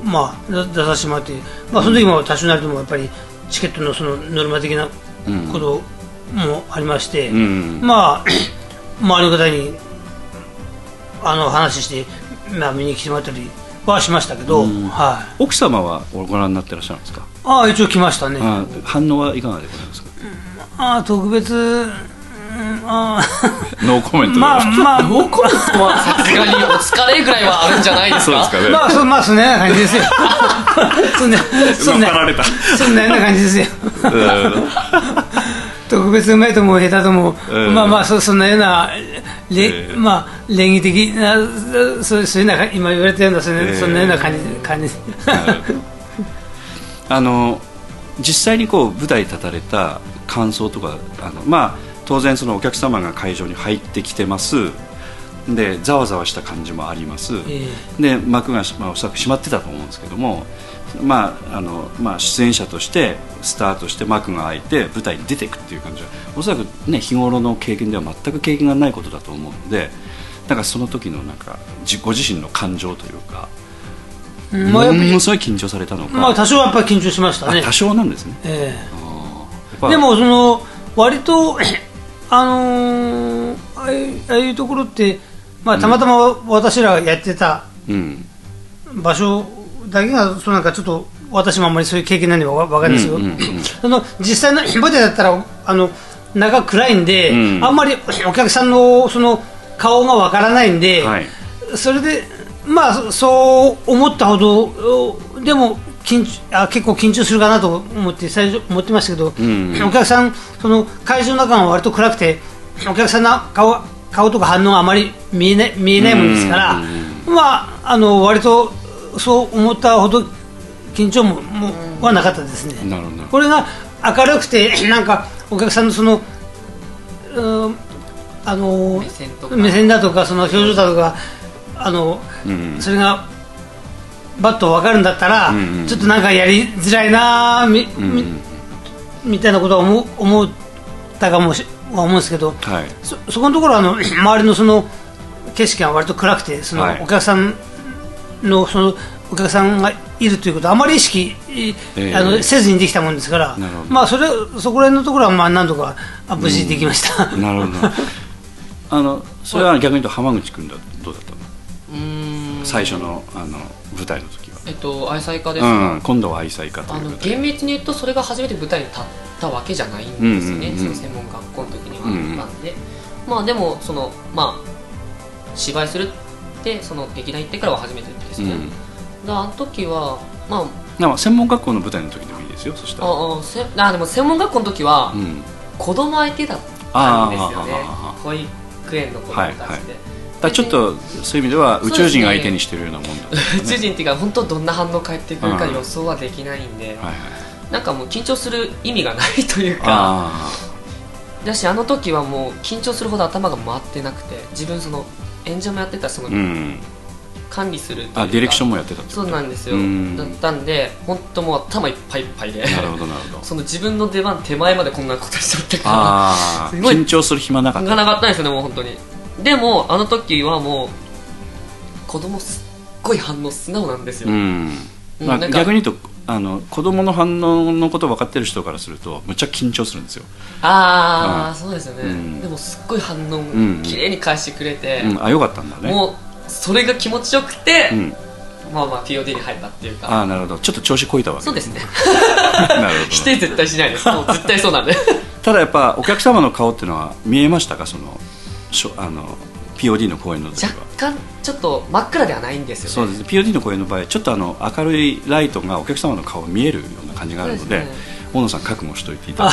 まあ出出させてもらって、まあ、その時も多少なりともやっぱりチケットのそのノルマ的なこともありまして、うん。まあ *clears throat* 周りの方にあの話して、まあ、見に来てもらったりはしましたけど、はい、奥様はご覧になってらっしゃるんですか？ああ一応来ましたね。あ反応はいかがでございますか？ああ特別、うん、あノーコメントまあまあ。*laughs* ノーコメントはさすがにお疲れぐらいはあるんじゃないですか？そうですかね。まあそまあそんなような感じですよ。そんなそんな。られた。そんなような感じですよ。うん。特別うまいとも下手とも、うん。まあまあそそんなようなれ、ええ。まあ礼儀的なそうそういうような今言われたようなそんな,、ええ。そんなような感じ感じ。あの実際にこう舞台に立たれた感想とかあの、まあ、当然そのお客様が会場に入ってきてます。でざわざわした感じもあります、えで幕が、まあ、おそらく閉まってたと思うんですけども、まああのまあ、出演者としてスタートして幕が開いて舞台に出ていくっていう感じはおそらく、ね、日頃の経験では全く経験がないことだと思うのでなんかその時のなんか自ご自身の感情というか、えまあものすごい緊張されたのか、まあ多少はやっぱり緊張しましたね。あ多少なんですね。えー。でもその割とあのーああいうところって、まあ、たまたま私らがやってたうん。場所だけがそうなんかちょっと私もあんまりそういう経験ないんでわわかんないですけど、うんうんうん。その実際の舞台だったらあの中暗いんで、うん。あんまりお客さんのその顔がわからないんで、はい。それでまあそそう思ったほどおでも緊張あ結構緊張するかなと思って最初思ってましたけど、ん。お客さんその会場の中が割と暗くてお客さんの顔顔とか反応があまり見えない見えないもんですから、まああの割とそう思ったほど緊張ももはなかったですね。なるほど。これが明るくて *clears throat* なんかお客さんのそのうんあの目線だとかその表情だとかあの、うん。それがバッと分かるんだったら、んうんちょっとなんかやりづらいなみ,み、みたいなことは思う思ったかもしは思うんですけど、はい。そそこのところはあの *clears throat* 周りのその景色が割と暗くてそのはい。お客さんのそのお客さんがいるということをあまり意識、ええ。あのせずにできたもんですからなるほど。まあそれそこら辺のところはまあ何とかあ無事できました、*laughs* なるほど。あのそれは逆に言うと浜口君だどうだったの？うーん。最初のあの舞台の時は。えっと愛妻家ですうか、ん今度は愛妻家とあのいうこと厳密に言うとそれが初めて舞台に立ったわけじゃないんですよね、うんうんうん。その専門学校の時には。あったん。で、まあでもそのまあ芝居するってその劇団行ってからは初めてですね、うん。だからあの時はまあ専門学校の舞台の時でもいいですよそしたら。ああせあでも専門学校の時はうん。子供相手だったんですよね。保育園の子供たちで、はいはいだちょっとそういう意味では宇宙人相手にしてるようなもんだったんですね。宇宙人っていうか本当どんな反応返ってくるかうん予想はできないんで、はいはいなんかもう緊張する意味がないというかあだしあの時はもう緊張するほど頭が回ってなくて自分その演者もやってたその、あうん。管理するあディレクションもやってたそうなんですよ。うん。だったんで本当もう頭いっぱいいっぱいでなるほどなるほど。その自分の出番手前までこんなことしちゃったから緊張する暇なかった。がなかったんですよねもう本当にでもあの時はもう子供すっごい反応素直なんですよ、うん。まあ、逆に言うとあの子供の反応のこと分かってる人からするとむっちゃ緊張するんですよ、ああ、うん。そうですよね、うん。でもすっごい反応ん綺麗に返してくれて、うん、あよかったんだね。もうそれが気持ちよくて、うん、まあまあ POD に入ったっていうか。ああなるほど。ちょっと調子こいたわけそうですね。*laughs* なるほど。否定絶対しないです。もう絶対そうなんで。ただやっぱお客様の顔っていうのは見えましたか？そのあの POD の公演の時は。若干ちょっと真っ暗ではないんですよね。そうです。ね POD の公演の場合ちょっとあの明るいライトがお客様の顔見えるような感じがあるので大野さん覚悟しておいていただい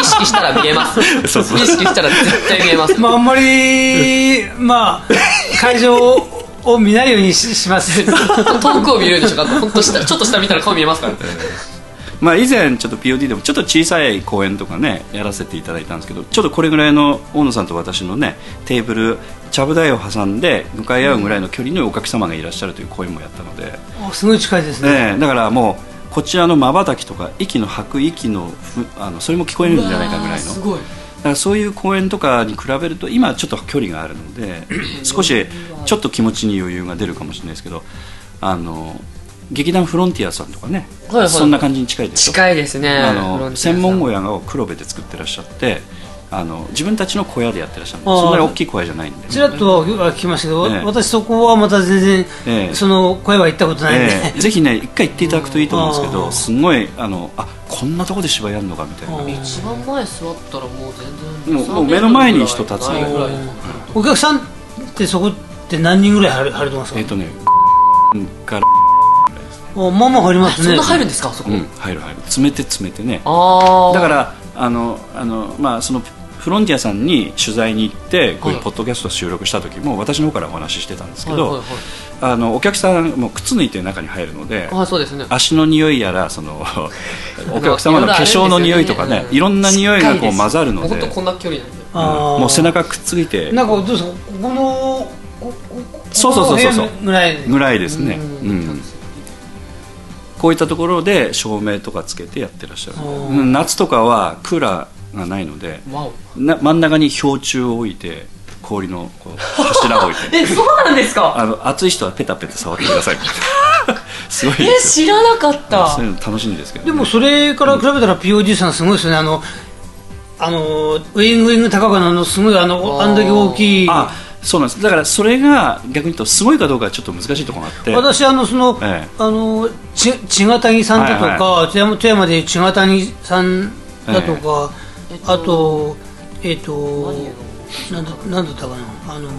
意識したら見えます。*laughs* そうそう。意識したら絶対見えます。まああんまりまあ会場を見ないようにしします。*laughs* 遠くを見るようにしようか。と本当下ちょっと下見たら顔見えますからてまあ以前ちょっと POD でもちょっと小さい公演とかねやらせていただいたんですけどちょっとこれぐらいの大野さんと私のねテーブルちゃぶ台を挟んで向かい合うぐらいの距離のお客様がいらっしゃるという公演もやったので、すごい近いですね。ねえ、だからもうこちらのまばたきとか息の吐く息のふあのそれも聞こえるんじゃないかぐらいの。すごい。だからそういう公演とかに比べると今はちょっと距離があるので少しちょっと気持ちに余裕が出るかもしれないですけどあの劇団フロンティアさんとかね、はいはい。そんな感じに近いですよ近いですね。あの専門小屋を黒部で作ってらっしゃってあの自分たちの小屋でやってらっしゃるそんなに大きい小屋じゃないんで、ちらっとは聞きましたけど、ええ。私そこはまた全然、ええ。その声は行ったことないんで、ええ。*laughs* ぜひね一回行っていただくといいと思うんですけうんどすごいあのあこんなとこで芝居やるのかみたいな。うん一番前座ったらもう全然。もう目の前に人立つ。お客さんってそこって何人ぐらい入る入ると思いますか、えっ、とねからおまあまあ入りますね。そんな入るんですか？あそこ、うん入る入る。詰めて詰めてね。ああだからあのあのまあそのフロンティアさんに取材に行ってこういうはいポッドキャストを収録した時も私の方からお話ししてたんですけど、はいはいあのお客さんも靴脱いで中に入るのではいあそうですね。足の匂いやらその *laughs* お客様の化粧の匂いとかねいろんな匂いがこう混ざるので本当こんな距離なんで。うんあー。もう背中くっついて。なんかどうですか？ここのここそうそうそうそうぐらいぐらいですね、うん。うんこういったところで照明とかつけてやってらっしゃる、夏とかはクーラーがないので真ん中に氷柱を置いて氷のこう柱を置いて。*laughs* えそうなんですか？あの暑い人はペタペタ触ってください。*laughs* すごいえ知らなかった。そういうの楽しいんですけど、ね、でもそれから比べたら POD さんすごいですよね。あのあのウイングウイング高川のすごいあのあんだけ大きい。あそうなんです。だからそれが逆に言うとすごいかどうかはちょっと難しいところがあって。私あのその、ええ。あのち千賀谷さんだとか、はい富山富山で千賀谷さんだとか、えあとえっ、と何なんだなんだったかなあの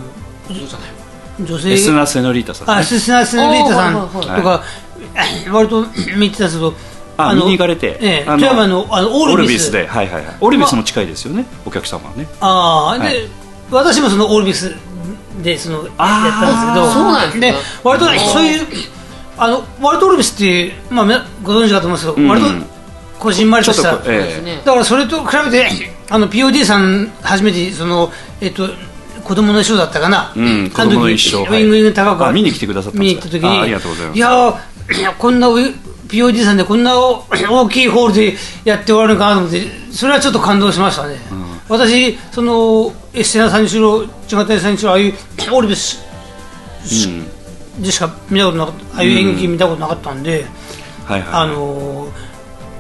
女性？エスナ・セノリータさん、ね、あススナスネリータさんあーはいはいとか、*coughs* 割と見てたんですけどあ見に行かれて、ええ、富山のあのオオルビス。ールビスで。はいはいはい。オルビスも近いですよね、お客様はね。ああ、で、はい。私もそのオールビスでそのやあーったんですけど。そうなんですね割とそういうあの割とオールビスってまあみなご存知かと思うんですけど、うん。割とこじんまりとした。えね。だからそれと比べてあの POD さん初めてそのえっと子供の衣装だったかな、うんあの時子供の衣装ウイングウイング高くあ見に来てくださったん見ですか。に行った時にあありがとうございます。いやーいやこんな POD さんでこんな大 *clears throat* 大きいホールでやっておられるのかなと思ってそれはちょっと感動しましたね、私そのエステナさんにしろ千賀谷さんにしろああいうオールビスうん。でしか見たことなかったああいう演劇見たことなかったんで、はいはいあの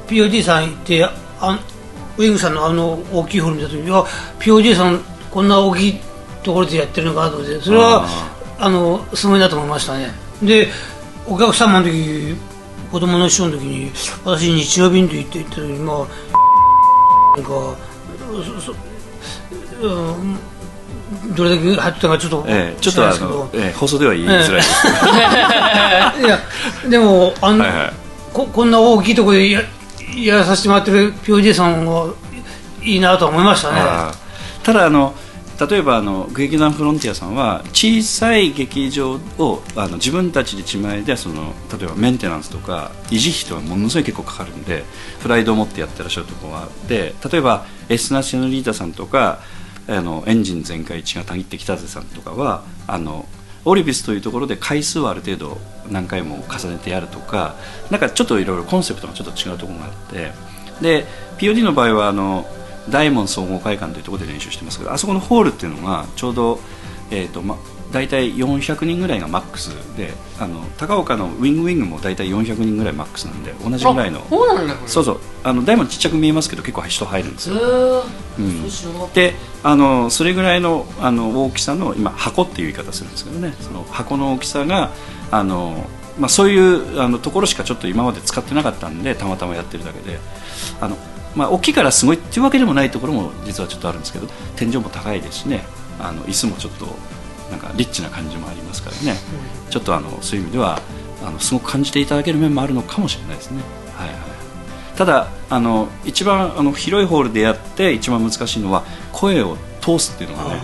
POD さん行ってあウイングさんのあの大きいホール見た時にいや POD さんこんな大きいところでやってるのかなと思ってそれはあのすごいなと思いましたね。でお客様の時子供の師匠の時に私日曜便で行って行った時にまあなんかどれだけ入ってたかちょっとええちょっとあの、ええ放送では言いづらいです。けど、いやでもあの、はいはい。ここんな大きいところでややらさせてもらってる POD さんはいいなと思いましたね。ただあの例えばあの劇団フロンティアさんは小さい劇場をあの自分たちで自前でその例えばメンテナンスとか維持費とかものすごい結構かかるんでプライドを持ってやってらっしゃるところがあって例えばエスナ・シェノリータさんとかあのエンジン全開血がたぎってきたぜさんとかはあのオリビスというところで回数はある程度何回も重ねてやるとかなんかちょっといろいろコンセプトがちょっと違うところがあってで POD の場合はあの大門総合会館というところで練習してますけどあそこのホールっていうのがちょうど、えーとま、大体400人ぐらいがマックスであの高岡のウィングウィングも大体400人ぐらいマックスなんで同じぐらいの。そうなんだそうそう。あの大門ちっちゃく見えますけど結構人入るんですよ。うん。であのそれぐらいのあの大きさの今箱っていう言い方するんですけどね。その箱の大きさがあの、まあ、そういうあのところしかちょっと今まで使ってなかったんでたまたまやってるだけで。あの、まあ、大きいからすごいっていうわけでもないところも実はちょっとあるんですけど天井も高いですしね。あの椅子もちょっとなんかリッチな感じもありますからね、ちょっとあのそういう意味ではあのすごく感じていただける面もあるのかもしれないですね。はいはい。ただあの一番あの広いホールでやって一番難しいのは声を通すっていうのがねや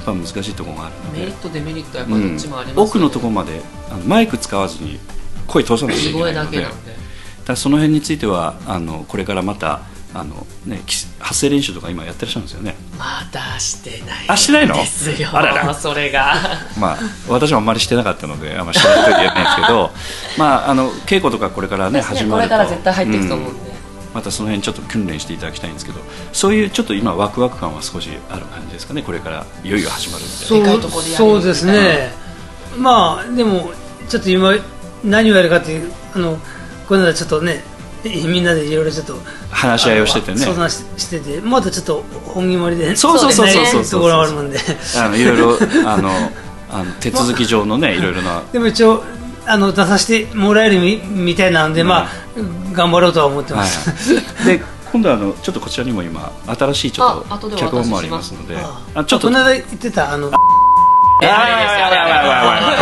っぱ難しいところがあるので。メリットデメリットやっぱどっちもありますよね、うん。奥のところまであのマイク使わずに声通さなきゃいけな声いので。だけなんで。だからその辺についてはあのこれからまたあの、ね、き発声練習とか今やってらっしゃるんですよね。まだしてないあしてないの？ですよあらら。それが。まあ私もあんまりしてなかったのであんまりしてないと言えないんですけど *laughs* まああの稽古とかこれからね始まると。これから絶対入っていくと思うんで、またその辺ちょっと訓練していただきたいんですけどそういうちょっと今ワクワク感は少しある感じですかねこれからいよいよ始まるんで。そうでかいとこでやるそうですね、まあでもちょっと今何をやるかっていうあのこの間ちょっとね *laughs* みんなでいろいろちょっと話し合いをしててね。相談ししててまだちょっと本気盛りでそうそうそうそうそうないところがあるもんで。あのいろいろ *laughs* あのあの手続き上のねいろいろな。でも一応あの出させてもらえるみみたいなので、まあ頑張ろうとは思ってます、はい、で今度はあのちょっとこちらにも今新しいちょっと脚本もありますのであ。あちょっとこの間言ってたあのやばいですやばいやばいやばいや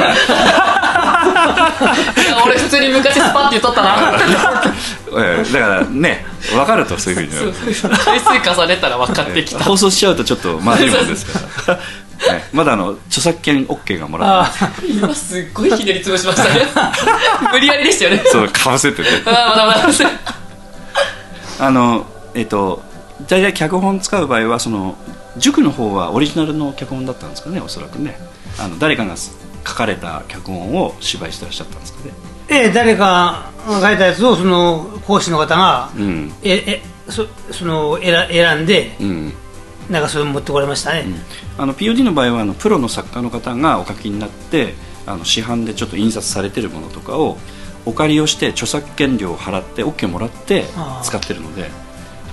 ばい *laughs* *laughs* 俺普通に昔スパって言っとったな。*laughs* ええだからね分かるとそういうふうに回数重ねたら分かってきた。放送しちゃうとちょっとまずいもんですから、はい、まだあの著作権 OK がもらってあ今すっごいひねり潰しましたね。*laughs* 無理やりでしたよね。そうかぶせてねあーまだまだ。あのえっ、と大体脚本使う場合はその塾の方はオリジナルの脚本だったんですかねおそらくね。あの誰かが書かれた脚本を芝居してらっしゃったんですかね。ええ誰かが書いたやつをその講師の方が、うん。ええそその選選んでうん。なんかそれ持ってこられましたね、あの POD の場合はあのプロの作家の方がお書きになってあの市販でちょっと印刷されてるものとかをお借りをして著作権料を払って OK もらって使ってるので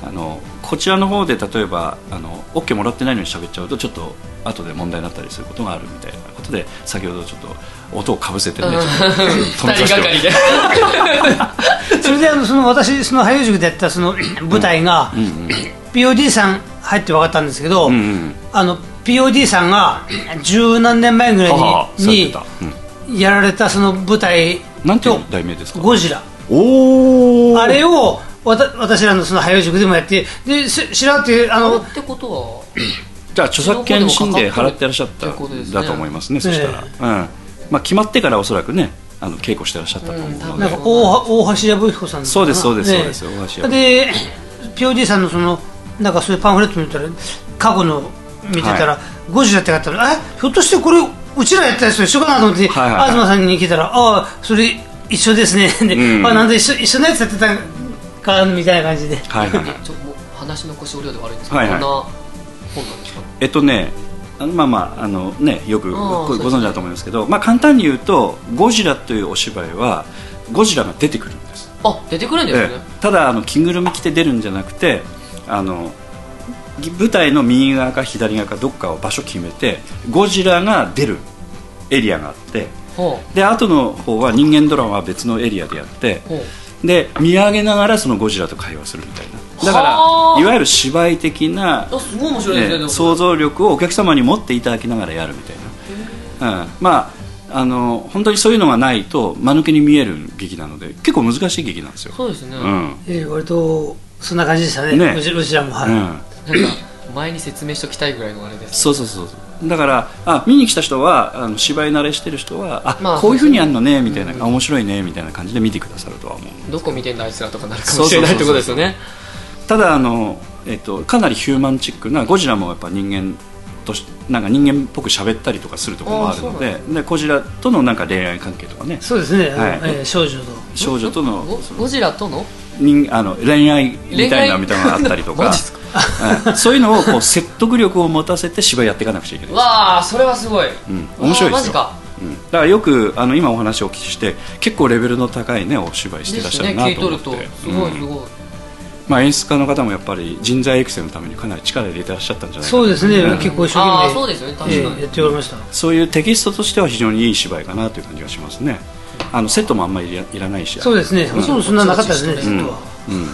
あのこちらの方で例えばあの OK もらってないのに喋っちゃうとちょっと後で問題になったりすることがあるみたいなことで先ほどちょっと音をかぶせてねちょっとそれであのその私その俳優塾でやったその舞台が、うんうん。POD さん入って分かったんですけど、うんうん。あの POD さんが十何年前ぐらいにやられたその舞台となんていう題名ですか？ゴジラ。あれをわた私らのその俳優塾でもやってでし知らんっていうあのってことは *coughs* じゃあ著作権審で払ってらっしゃっただと思いますねそしたら、うん。まあ、決まってからおそらくねあの稽古してらっしゃったと思うので、うんなんか大は大橋藪彦さんそうですそうですね。そうです大橋藪で POD さんのそのなんかそういうパンフレット見たら過去の見てたら、はゴジラって書いてある。え？ひょっとしてこれうちらやったやつと一緒かなと思って、はいはいはい。東さんに聞いたらああそれ一緒ですね。で、うん。あなんで一緒一緒のやつやってたんかみたいな感じで。はいはい。はいちょもう話の腰折りで悪いんですけど、はいはい。どんな本なんですか？えっとねあのまあまああのねよくごご存知だと思いますけど、まあ、簡単に言うとゴジラというお芝居はゴジラが出てくるんです。あ出てくるんですね、ええ。ただあの着ぐるみ着て出るんじゃなくてあのぎ舞台の右側か左側かどっかを場所決めてゴジラが出るエリアがあってほで後の方は人間ドラマは別のエリアでやってで見上げながらそのゴジラと会話するみたいな。だからはあ。いわゆる芝居的な、想像力をお客様に持っていただきながらやるみたいな、うん、まああの本当にそういうのがないと間抜けに見える劇なので結構難しい劇なんですよ、そうですね、うん。えー割とそんな感じでしたね。ね。うちうちらもはい、うん、なんか前に説明しときたいぐらいのあれですそうそうそうだからあ見に来た人はあの芝居慣れしてる人はあ、まあこういうふうにやるのねみたいな、あ面白いねみたいな感じで見てくださるとは思う。どこ見てんだあいつらとかなるかもしれないってことですよねただあの、えっと、かなりヒューマンチックなゴジラもやっぱ人間としなんか人間っぽく喋ったりとかするところもあるのででゴジラとのなんか恋愛関係とかね。そうですね、はい。えー少女と。少女とのゴゴジラとの人あの恋愛みたいなみたいなのがあったりとか。マジっすか？はいそういうのをこう説得力を持たせて芝居やっていかなくちゃいけない、わあそれはすごい、うん、面白いですよ。わあマジか。うん、だからよくあの今お話をお聞きして結構レベルの高い、ね、お芝居してらっしゃるなですねと思って、聞いとると。すごいすうんごい、まあ、演出家の方もやっぱり人材育成のためにかなり力を入れてらっしゃったんじゃないかな。そうですね、うん。結構一生ああ懸命そうですよね。確かに、えーやっておりました。そういうテキストとしては非常にいい芝居かなという感じがしますねあのセットもあんまりいらないし。そうですね、ほとんどそんななかったですね、うん。ずっとは。うん、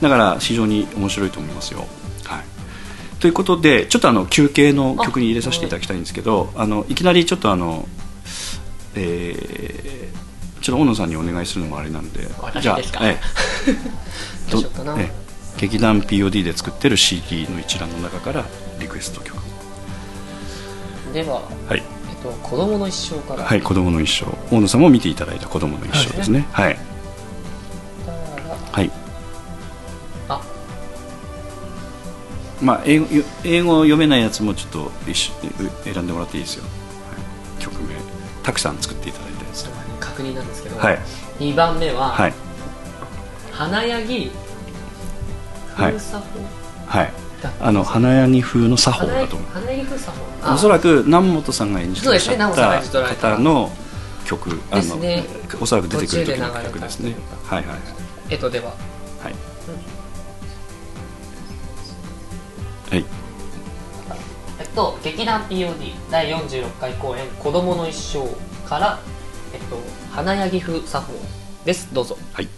だから非常に面白いと思いますよ。はい、ということでちょっとあの休憩の曲に入れさせていただきたいんですけどあのいきなりちょっとあの、えーちょっと大野さんにお願いするのもあれなんで。私じゃあですか？ええ。*laughs* どうしようかな。ええ。劇団 POD で作ってる CD の一覧の中からリクエスト曲。では、はい、と、子供の一生から、はい、子供の一生。大野さんも見ていただいた子供の一生ですね。はい、はい。あ。まあ、英語英語読めないやつもちょっと一緒に選んでもらっていいですよ、はい、曲名。たくさん作っていただいたやつ。確認なんですけど、はい。2番目は、はい。花柳はい。風作法はいあの花柳風の作法だと思う。花柳風作法。おそらく南本さんが演じてた方の曲あの、ね。おそらく出てくる時の曲ですね。はいはいえっとでは。はい。はい。えっと劇団 POD 第46回公演「子供の一生」から、えっと、花柳風作法です。どうぞ。はい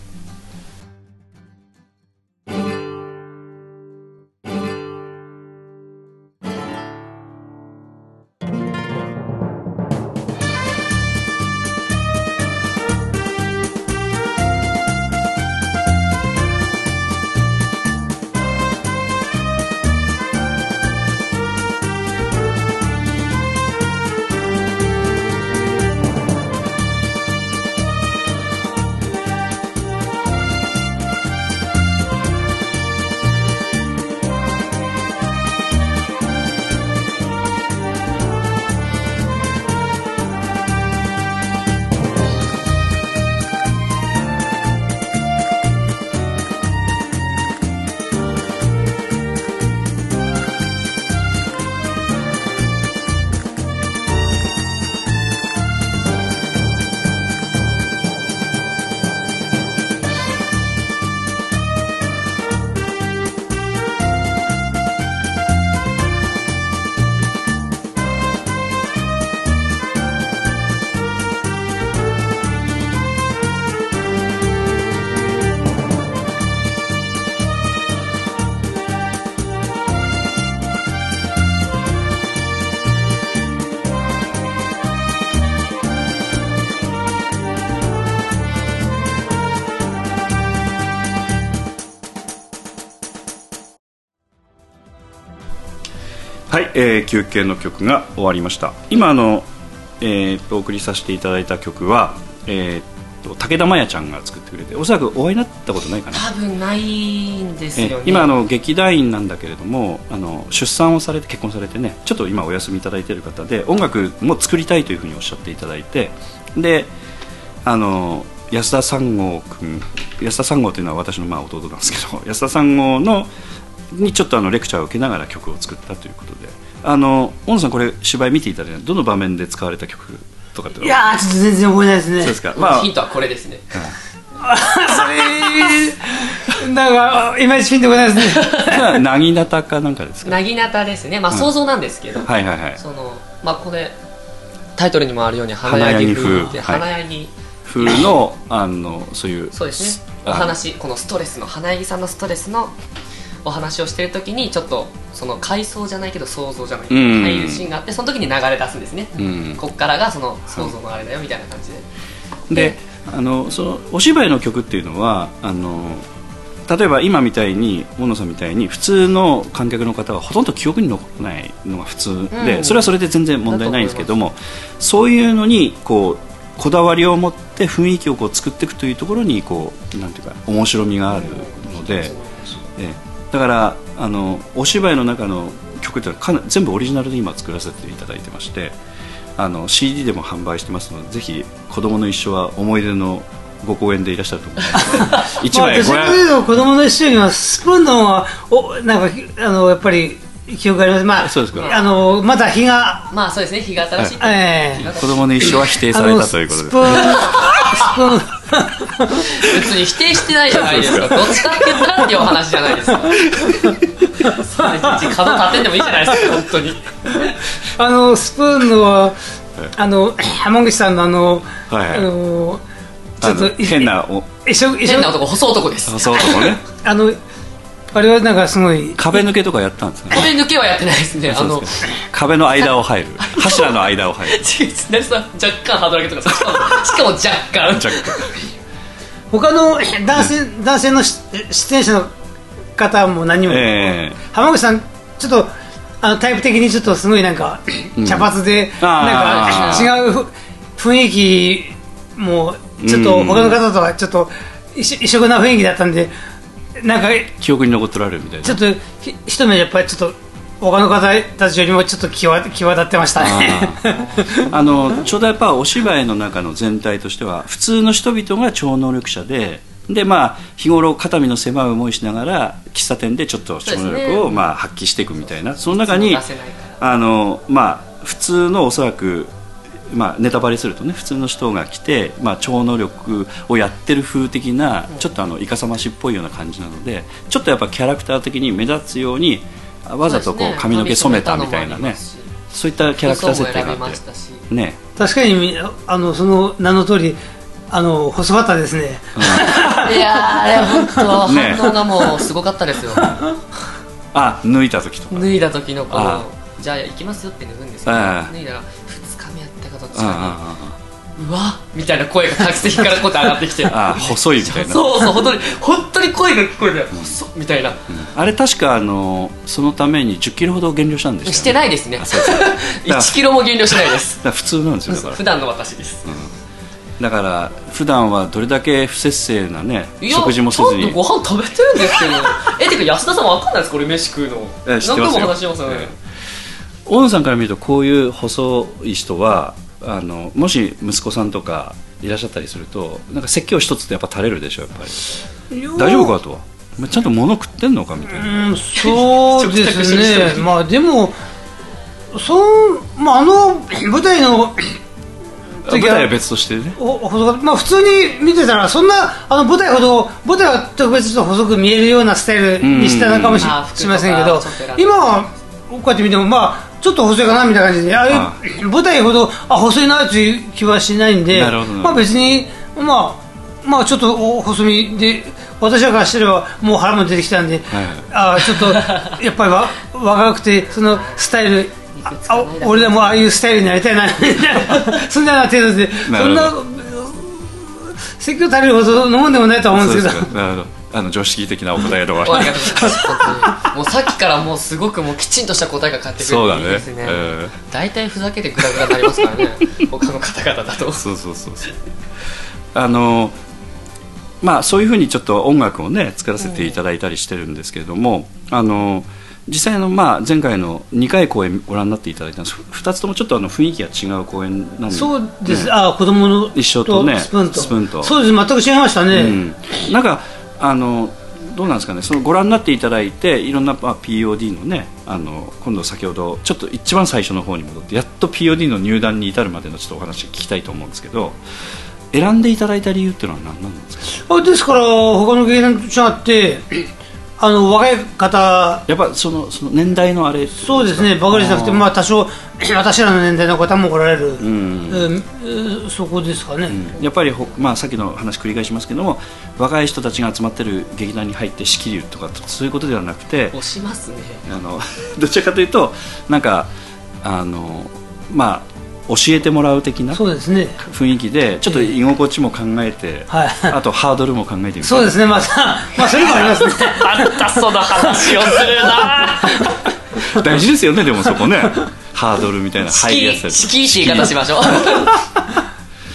えー休憩の曲が終わりました。今あの、えーとお送りさせていただいた曲は、えーと武田真弥ちゃんが作ってくれておそらくお会いになったことないかな。多分ないんですよね。え今あの劇団員なんだけれどもあの出産をされて結婚されてねちょっと今お休みいただいている方で音楽も作りたいというふうにおっしゃっていただいてであの安田三郷君安田三郷というのは私のまあ弟なんですけど安田三郷のにちょっとあのレクチャーを受けながら曲を作ったということで。あの大野さんこれ芝居見ていただいてどの場面で使われた曲とかっていやー、ちょっと全然覚えないですね。そうですか？まあヒントはこれですね。それ、なんか、いまいちピンとこないですね。なぎなたかなんかですか？なぎなたですね。まあ想像なんですけど、はいはいはい。そのまあこれタイトルにもあるように花柳風って花花柳。風のあのそういうそうですね。あお話このストレスの花柳さんのストレスのお話をしてる時にちょっとその回想じゃないけど想像じゃないけどうん。入るシーンがあってその時に流れ出すんですね、うん。こっからがその想像のあれだよみたいな感じで、であのそのお芝居の曲っていうのはあの例えば今みたいにモノさんみたいに普通の観客の方はほとんど記憶に残らないのが普通で、うん。それはそれで全然問題ないんですけどもそういうのにこうこだわりを持って雰囲気をこう作っていくというところにこうなんていうか面白みがあるので、ええだからあのお芝居の中の曲曲っていうのはかな全部オリジナルで今作らせていただいてましてあの CD でも販売してますのでぜひ子供の一生は思い出のご公演でいらっしゃると思います。一 *laughs* まあ、枚ごどちらかというと子供の一緒にはスプーンの方がおなんかあのやっぱり記憶があります。まあそうですか。あのまだ日が。まあそうですね。日が新しい、ええ。子供の一生は否定されたということで。あ別に否定してないじゃないですか。どっちかって言ったらっていうお話じゃないですか。*laughs* 角立てんでもいいじゃないですか本当に。あのスプーンのはあの浜口さんのあの、はいはい。あのちょっと変な変な男細男ですそう男ねあのあれはなんかすごい壁抜けとかやったんですかね？壁抜けはやってないですね。あの壁の間を入る。*laughs* 柱の間を入る。違う成さん若干ハードル上げてますしかも *laughs* しかも若干。若干。他の男性,、男性のし出演者の方も何人も、ええ。浜口さんちょっとあのタイプ的にちょっとすごいなんか、茶髪でなんか違うふ雰囲気もちょっとうん。他の方とはちょっと異色異色な雰囲気だったんでなんか記憶に残っておられるみたいな。ちょっとひ一目やっぱりちょっと他の方たちよりもちょっと際際立ってましたね。あのちょうどやっぱお芝居の中の全体としては普通の人々が超能力者ででまあ日頃肩身の狭い思いしながら喫茶店でちょっと超能力をまあ発揮していくみたいな。その中にあのまあ普通のおそらくまあ、ネタバレするとね普通の人が来て、まあ、超能力をやってる風的なちょっとあのいかさましっぽいような感じなのでちょっとやっぱキャラクター的に目立つようにわざとこそう髪の毛染めたみたいなねそういったキャラクター設定があっしてね。確かにみあのその名の通りあの細かったですね。いやーあれ本当ね。反応がもうすごかったですよ。あ抜いた時とか。脱いだ時のこじゃあ行きますよって脱ぐんですけどああ。脱いだら2日目やったかにうわみたいな声が客席からこうやって上がってきて。あ細いみたいな。そうそう本当に本当に声が聞こえる。細っみたいな。あれ確かあのそのために1 0キロほど減量したんですよ、ね、してないですね。そうそう。*laughs* 1キロも減量してないです。普通なんですよだから。普段の私です。だから普段はどれだけ不節制なね食事もせずに。ご飯食べてるんですけど。*laughs* えてか安田さんわかんないですこれ飯食うの。何回も話してますよね、え。大野さんから見るとこういう細い人はあのもし息子さんとかいらっしゃったりするとなんか説教一つってやっぱ垂れるでしょやっぱり。大丈夫かとちゃんと物食ってんのかみたいな、うんそうですね。る。まあでもそん、まあ、あの舞台の舞台は別としてね。まあ普通に見てたらそんなあの舞台ほど舞台は特別と細く見えるようなスタイルにしたのかもしうん。あー服とかしませんけど今はこうやって見てもまあちょっと細いかなみたいな感じで。ああ。いう舞台ほどあ細いなという気はしないんでまあ別にまあまあちょっとお細身で私らからしてればもう腹も出てきたんで、ああちょっと *laughs* やっぱりわ若くてそのスタイルああ俺でもああいうスタイルになりたいな *laughs* みたいなそんな程度でそんな説教足りるほどのもんでもないとは思うんでけど。ですすか。なるほどあの常識的なお答えで終あわりもうさっきからもうすごくもうきちんとした答えが返ってくるそうだねですね。え大体ふざけてグダグダになりますからね。*laughs* 他の方々だと。そうそうそうそう。あのまあそういうふうにちょっと音楽をね作らせていただいたりしてるんですけれども、あの実際のまあ前回の2回公演ご覧になっていただいたんです2つともちょっとあの雰囲気が違う公演なんでそうです、ああ子供の一緒とねスプーンと。スプーンと。そうです。全く違いましたね、うん、なんかあのどうなんですかね。そのご覧になっていただいていろんな、まあ、POD のねあの今度先ほどちょっと一番最初の方に戻ってやっと POD の入団に至るまでのちょっとお話を聞きたいと思うんですけど選んでいただいた理由っていうのは何なんですか？あですから他の芸人と違ってあの若い方やっぱそのその年代のあれそうですねばかりじゃなくてまあ多少 *clears throat* 私らの年代の方もおられる、ん。うんうんそこですかね、やっぱりほ、まあ、さっきの話繰り返しますけども若い人たちが集まってる劇団に入って仕切るとかそういうことではなくて押しますね。あの *laughs* どちらかというとなんかあのまあ教えてもらう的なそうですね。雰囲気でちょっと居心地も考えて、はい。あとハードルも考えてみるそうですね。また *laughs* まあそれもありますね。あんたその話をするな。*laughs* 大事ですよねでもそこね。ハードルみたいな入りやすさ敷居って言い方しましょ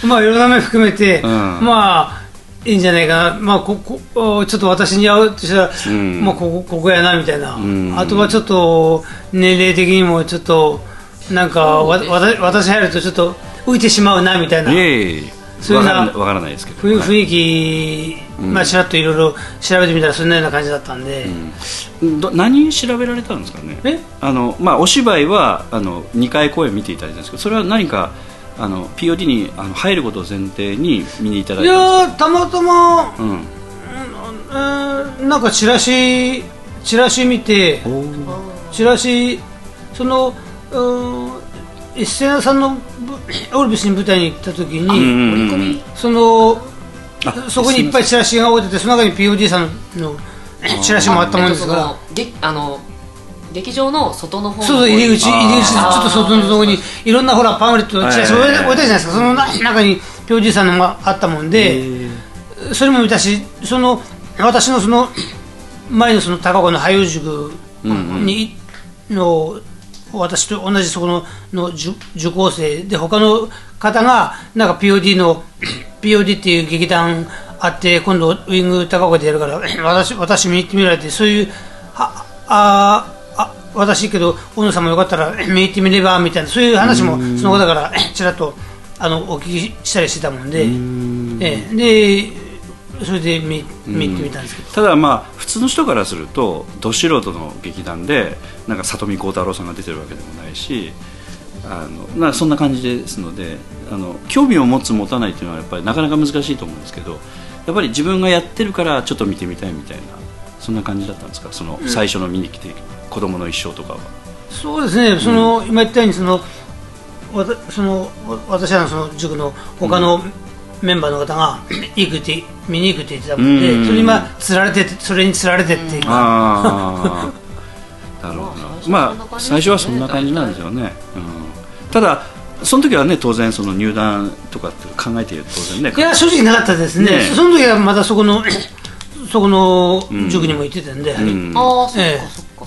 う。*laughs* まあいろんな面含めて、ん。まあいいんじゃないかな、まあ、ここおちょっと私に合うとしたら、ん。まあ、ここここやなみたいな、ん。あとはちょっと年齢的にもちょっとなんかわ私入るとちょっと浮いてしまうなみたいな。いえいえそういうなわからないですけど、はい。雰雰囲気、まあ、ちらっといろいろ調べてみたらそんなような感じだったんで、ど何調べられたんですかね？え？あの、まあ、お芝居はあの2回公演見ていただいたんですけどそれは何かあの POD にあの入ることを前提に見にいただいいたんやーたまたま、ですか、うんえーなんかチラシチラシ見てチラシそのうーん。一斉さんのぶオルビスに舞台に行った時に、そのあそこにいっぱいチラシが置いててその中に POD さんのチラシもあったもんですからえっとそのげあの劇場の外の方のそうそう入り口入り口ちょっと外のところにいろんなほらパンフレットチラシ置いたじゃないですかそのな中に POD さんのがあったもんでそれも見たしその私のその前のその高岡の俳優塾にの私と同じそこのの受受講生で他の方がなんか POD の *clears throat* POD っていう劇団あって今度ウィング高岡でやるから *laughs* 私私見に行ってみられてそういうはああ私けど大野さんもよかったら *laughs* 見に行ってみればみたいなそういう話もその方から *laughs* ちらっとあのお聞きしたりしてたもんで。ええ。でそれで見見てみたんですけど。ただまあ普通の人からするとど素人の劇団でなんか里見幸太郎さんが出てるわけでもないしあのなそんな感じですのであの興味を持つ持たないっていうのはやっぱりなかなか難しいと思うんですけどやっぱり自分がやってるからちょっと見てみたいみたいなそんな感じだったんですか？その最初の見に来て子供の一生とかは。そうですね、その今言ったようにそのわたそのわ私らのその塾の他のメンバーの方が行くって見に行くって言ってたもんで、うん。それに今釣られてそれに釣られてっていう。か、ああなるほど。まあ最初はそんな感じなんですよね、うん、ただその時はね当然その入団とかって考えている当然ね。いや正直なかったですね。ね。その時はまだそこの *clears throat* そこの塾にも行ってたんで、うん。ああそっええ。かそっか。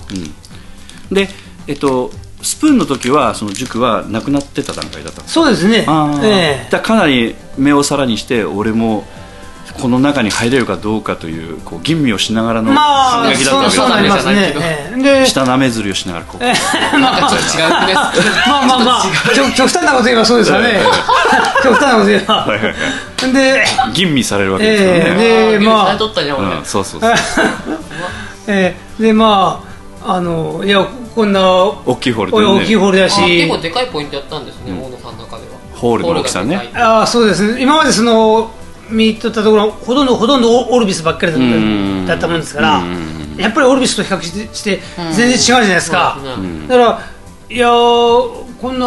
でえっとスプーンの時はその塾はなくなってた段階だったんですそうですね。あー。ええ。だかなり目をさらにして俺もこの中に入れるかどうかというこう吟味をしながらのまあ反撃だったそうわけですそうなりますね。じゃないええ。で下なめずりをしながらこうなんかちょっと違うね。まあまあまあ *laughs* 極極端なこと言えばそうですよね。*laughs* 極端なこと言えば。はいはいはい。で吟味されるわけですよね、ええ。でまあ。そうそうそう。*laughs* えーでまああのいやこんな大きいホールで、ね、大きいホールだあ結し構でかいポイントやったんですね大野さんの中では。ホールの大きさね。ああそうです。ね今までその見とったところほとんどほとんどオルビスばっかりだったん。だったもんですからやっぱりオルビスと比較してして全然違うじゃないですか。ね。だからいやーこんな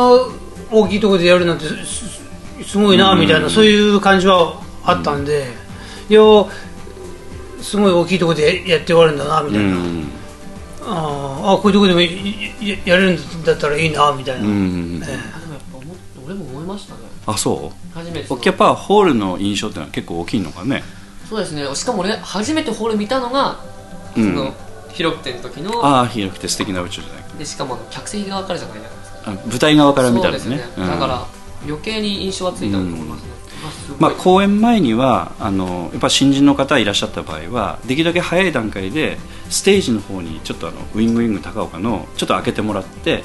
大きいところでやるなんてすごいなみたいなそういう感じはあったんでいやーすごい大きいところでやって終わるんだなみたいな、うんあーあこういうところでもいややれるんだったらいいなみたいな、うんえでもやっぱ俺も思いましたね。あそう？初めてやっぱホールの印象ってのは結構大きいのかね。そうですね。しかも俺初めてホール見たのがそうん。の広くての時のああ広くて素敵な宇宙じゃない。かでしかも客席側からじゃないじゃないですか。あ舞台側から見たらね。そうですね、うんだから余計に印象はついたと思いますまあ、公演前にはあのやっぱ新人の方いらっしゃった場合はできるだけ早い段階でステージの方にちょっとあのウィングウィング高岡のちょっと開けてもらって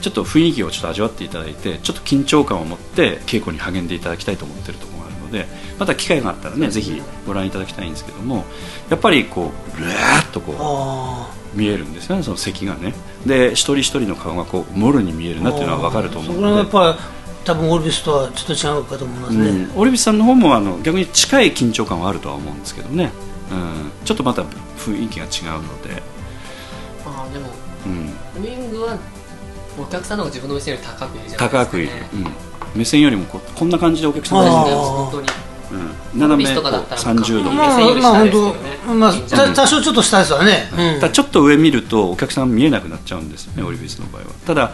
ちょっと雰囲気をちょっと味わっていただいてちょっと緊張感を持って稽古に励んでいただきたいと思ってるところがあるのでまた機会があったらねぜひご覧いただきたいんですけどもやっぱりこうルーッとこうあ見えるんですよねその席がね。で一人一人の顔がこうもろに見えるなっていうのは分かると思うので多分オルビスとはちょっと違うかと思いますね、うん、オリビスさんの方もあの逆に近い緊張感はあるとは思うんですけどね、うん、ちょっとまた雰囲気が違うので、ああでもうん、ウィングはお客さんの方が自分の目線より高くいるじゃないですか、ね、高くいる、うん、目線よりもここんな感じでお客さんがいるそうですうん、斜めオリビスとかだこうったら30度、うんまあ目線よりまあ本当まあ多少ちょっと下ですわね、うん。ただちょっと上見るとお客さん見えなくなっちゃうんですよね、オリビスの場合は。ただ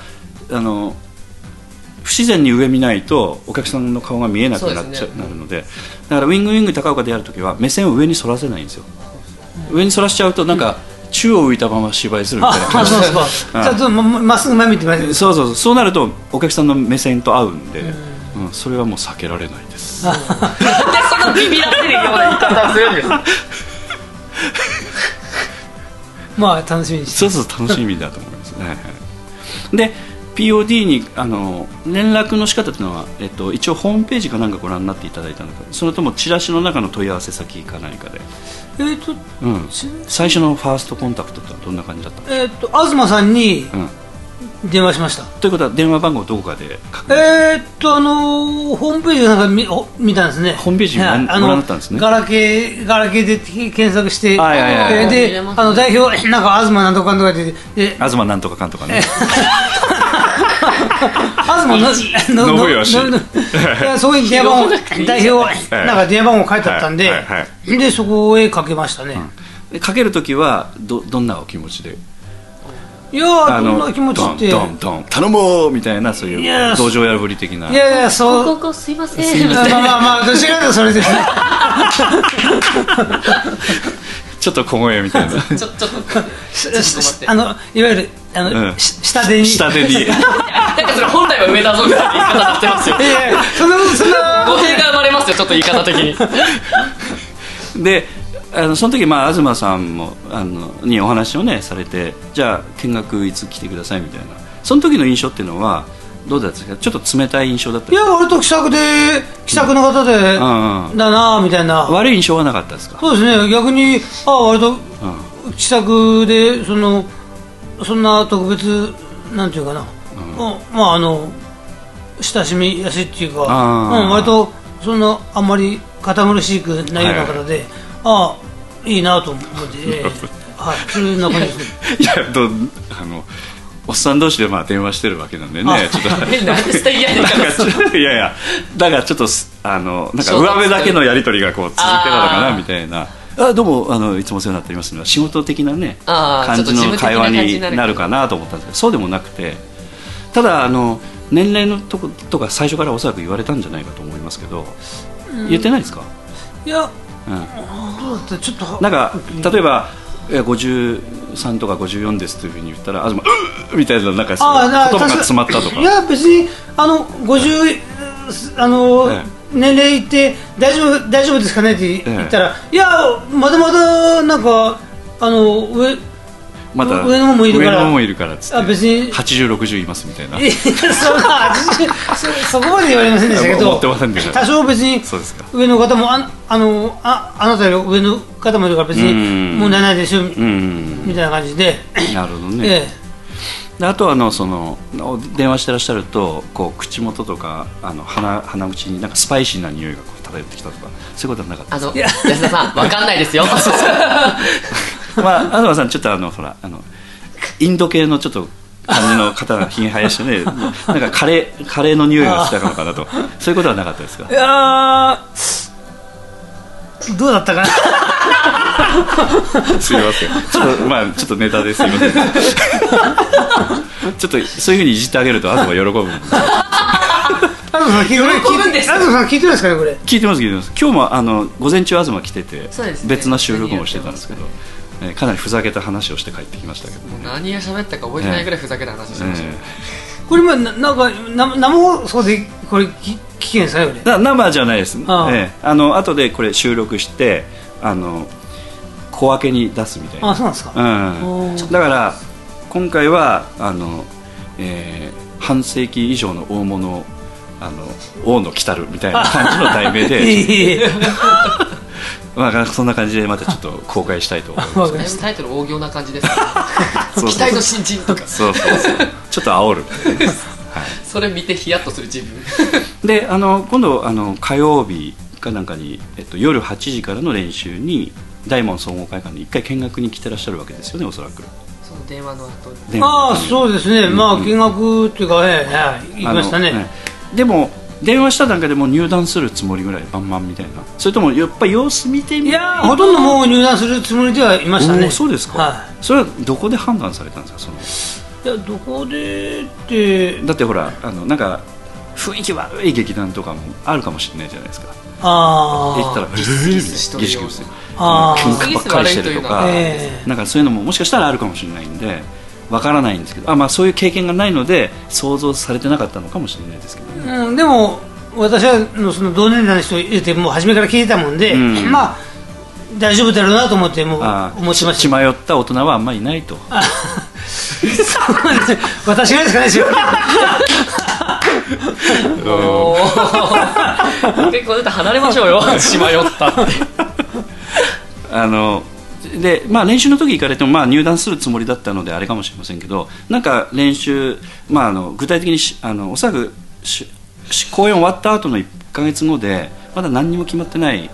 あの不自然に上見ないとお客さんの顔が見えなくなっちゃそうね。なるのでだからウィングウィング高岡でやるときは目線を上に反らせないんですよ。上に反らしちゃうとなんか宙を浮いたまま芝居するみたいな。あ感じそう。そ *laughs* うちょっとままっすぐ前見てみます。そうそうそう。そうなるとお客さんの目線と合うんで、うん。うん、それはもう避けられないです。*laughs* なんでそのビビらせるような言い方をするんです。か *laughs* まあ楽しみにして。そうそう楽しみだと思います。ねはい。で POD にあの連絡の仕方というのは、えっと、一応ホームページかなんかご覧になっていただいたのか。それともチラシの中の問い合わせ先か何かで、えっ、とうん、最初のファーストコンタクトってのはどんな感じだったえっ、と東さんにうん。電話しました。ということは電話番号どこかでえーっと、あのーホームページでなんか見お見たんですね。ホームページご覧になったんですね。ガラケー、ガラケーで検索して、はいはいはいえー見で、あの、代表、なんか、東なんとかとかで、で、東なんとかかんとかね *laughs* *laughs* 東の、の、の、信義の、いや *laughs* そこに電話番号、*laughs* 代表、えなんか電話番号書いてあったんではいはい、で、そこへかけましたね。でかけるときはどどんなお気持ちで？いやー、どんな気持ちって。ドンドンドン頼もうみたいなそういう道場破り的な。いやいや、そう、ここすいません。まあまあまあ、どちらかというとそれです。ね。ちょっと小声みたいな。*laughs* ちょちょっと。*laughs* ちょっと待って。あの、いわゆる、あの、うん。し下手に。下手に。*laughs* なんかそれ本来は上田ぞみたいな言い方になってますよ。いやいや、その、そんな、語弊が生まれますよちょっと言い方的に。であのその時まあ東さんもあのにお話をねされてじゃあ見学いつ来てくださいみたいな。その時の印象っていうのはどうだったんですか？ちょっと冷たい印象だったいや、割と気さくで、気さくな方で、うん。うんだなぁ、みたいな。悪い印象はなかったですか？そうですね、逆に、ああ、割とうん。気さくで、その、そんな特別、なんていうかな、うん。まあ、あの、親しみやすいっていうか、うん、割と、そんな、あんまり堅苦しくないような方で、ああ、いいなと思って、え *laughs* えはい、そんな感じです。ね。いやどあのおっさん同士でまあ電話してるわけなんでねちょっと。いやいやだからちょっとすあのなんか上辺だけのやり取りがこう続けたのかなみたいな。あどうもあのいつもお世話になっておりますのは仕事的なね感じの会話にになるな。るかなと思ったんですけどそうでもなくて。ただあの年齢のとことか最初からおそらく言われたんじゃないかと思いますけど、言ってないですか、いや、うん、どうだったちょっと、なんか例えばいや53とか54ですというふうに言ったら東うーみたいななんか言葉が詰まったとか。いや、別に、あの、50、あの、え年齢いって、大丈夫、大丈夫ですかねって言ったら、いや、まだまだ、なんか、あの、上、また上の方もいるから。上の方もいるからっつってあ別に。8060いますみたいな。*laughs* そこまで言われませんでしたけど。多少別にそうですか。上の方もああのああなたより上の方もいるから別うん。に問題ないですようん。みたいな感じで、なるほどね、えであとはあのそのお電話してらっしゃるとこう口元とかあの鼻鼻口になんかスパイシーな匂いがこう漂ってきたとかそういうことはなかったあですの安田さんわかんないですよ *laughs* *laughs* まあ東さんちょっとあのほらあのインド系のちょっと感じの方がひげ生やしてね *laughs* なんかカレーカレーの匂いがしたのかなと。そういうことはなかったですか？えいやーどうだったかな？*laughs* すみません。ちょっとまあちょっとネタですいません。*laughs* ちょっとそういうふうにいじってあげると東喜ぶんで。東さん聞いてない喜ぶんです東さん聞いてないですかねこれ？聞いてます聞いてます。今日もあの午前中東来てて、そうですね。別な収録もしてたんですけど、えーかなりふざけた話をして帰ってきましたけどね、何が喋ったか覚えてないぐらいふざけた話してました。よえこれ今ななんかな生放送でこれ聞聞けんですかね。これーな生じゃないです。ああ。えーあの後でこれ収録してあの小分けに出すみたいな。あそうなんですか、うん。だから今回はあの、えー半世紀以上の大物あの王の来たるみたいな感じの題名で、まあ、そんな感じでまたちょっと公開したいと思います。*laughs* わかりましタイトル大行な感じですね。*laughs* 期待の新人とか。そうそうそう。ちょっと煽るそれ見てヒヤッとする自分。*laughs* であの今度あの火曜日かなんかに、えっと、夜8時からの練習に大門総合会館に一回見学に来てらっしゃるわけですよねおそらく。その電話の後ああそうですね、まあ見学っていうか、はいはい、行きましたね。あのでも電話した段階でもう入団するつもりぐらいバンバンみたいな。それともやっぱり様子見てみいやーほとんどもう入団するつもりではいましたね。そうですか、はそれはどこで判断されたんですか？その。い、いやどこでって。だってほらあのなんか雰囲気悪い劇団とかもあるかもしれないじゃないですか。あ行ったらギスギスしとる喧嘩ばっかりしてるとか、ええ。なんかそういうのももしかしたらあるかもしれないんでわからないんですけどあ、まあ、そういう経験がないので想像されてなかったのかもしれないですけど。ね、うん、でも私はのその同年代の人入れてもう初めから聞いてたもんで、うん。まあ大丈夫だろうなと思ってもうあ思ってま血した。迷った大人はあんまりいないと。あそうです私がですかねですよおー結構出て離れましょうよ。*laughs* 血迷ったって。あのでまあ、練習の時行かれても、まあ、入団するつもりだったのであれかもしれませんけどなんか練習、まあ、あの具体的にしあのおそらく公演終わった後の1か月後でまだ何にも決まってない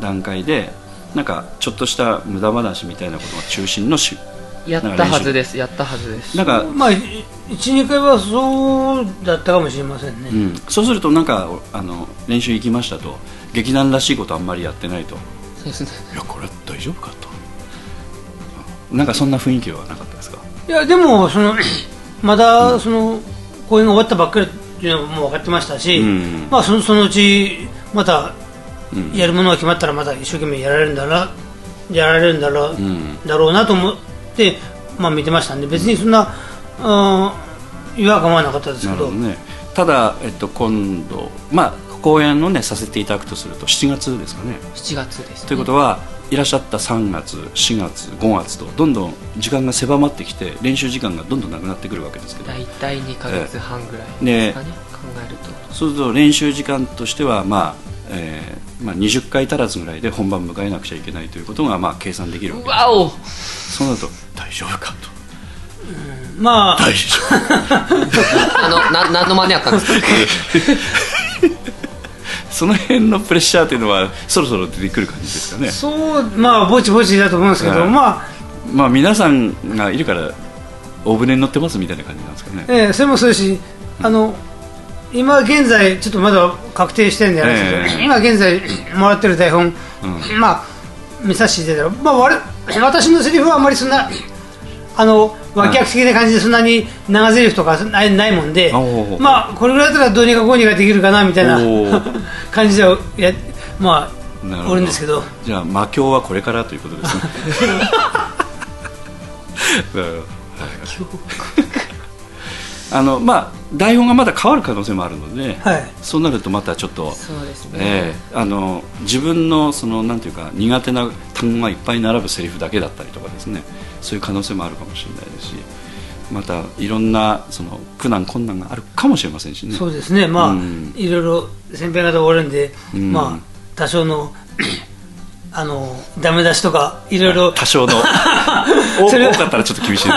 段階でなんかちょっとした無駄話みたいなことが中心のしやったはずです。やったはずです。なんか、まあ12回はそうだったかもしれませんね、うん、そうするとなんかあの練習行きましたと。劇団らしいことあんまりやってないと。そうですね。いやこれ大丈夫かとなんかそんな雰囲気はなかったですか？いやでもその *clears throat* まだその公演が終わったばっかりっていうのはもう分かってましたし、うん。まあそのそのうちまたうん。やるものが決まったらまた一生懸命やられるんだなやられるんだろう,、ん。だろうなと思ってまあ見てましたんで別にそんな、うん、違和感はなかったですけど。ただ、えっと、今度、まあ、公演を、ね、させていただくとすると7月ですかね、7月です、ね、ということはいらっしゃった3月4月5月とどんどん時間が狭まってきて練習時間がどんどんなくなってくるわけですけど。大体2か月半ぐらいねですかね考えると。そうすると練習時間としては、まあえーまあ、20回足らずぐらいで本番迎えなくちゃいけないということが、まあ、計算できるわけです。わお！そうなると大丈夫かと。まあ。大丈 *laughs* あのな何の真似やったんですか？夫 *laughs* その辺のプレッシャーというのはそろそろ出てくる感じですかね。そうまあぼちぼちだと思うんですけど、はい。まあまあ皆さんがいるから大船に乗ってますみたいな感じなんですかね。ええそれもそうですしあの今現在ちょっとまだ確定してるんであれですけど、ええ。今現在もらってる台本、まあ見させていただいた。ら、まあ、我私のセリフはあんまりそんなあの脇役的な感じでそんなに長台詞とかないないもんで、まあこれぐらいだったらどうにかこうにかできるかなみたいな *laughs* 感じではやまあなるほど。おるんですけど。じゃあ魔境はこれからということですね。*laughs* *laughs* あのまあ台本がまだ変わる可能性もあるので、はい。そうなるとまたちょっと、そうですね、ええあの自分のそのなんていうか苦手な単語がいっぱい並ぶセリフだけだったりとかですねそういう可能性もあるかもしれないですしまたいろんなその苦難困難があるかもしれませんしね。そうですね。まあ、うん。いろいろ先輩方おるんで、うん。まあ多少のあのダメ出しとかいろいろ。多少の。*laughs* 多それ多かったらちょっと厳しいで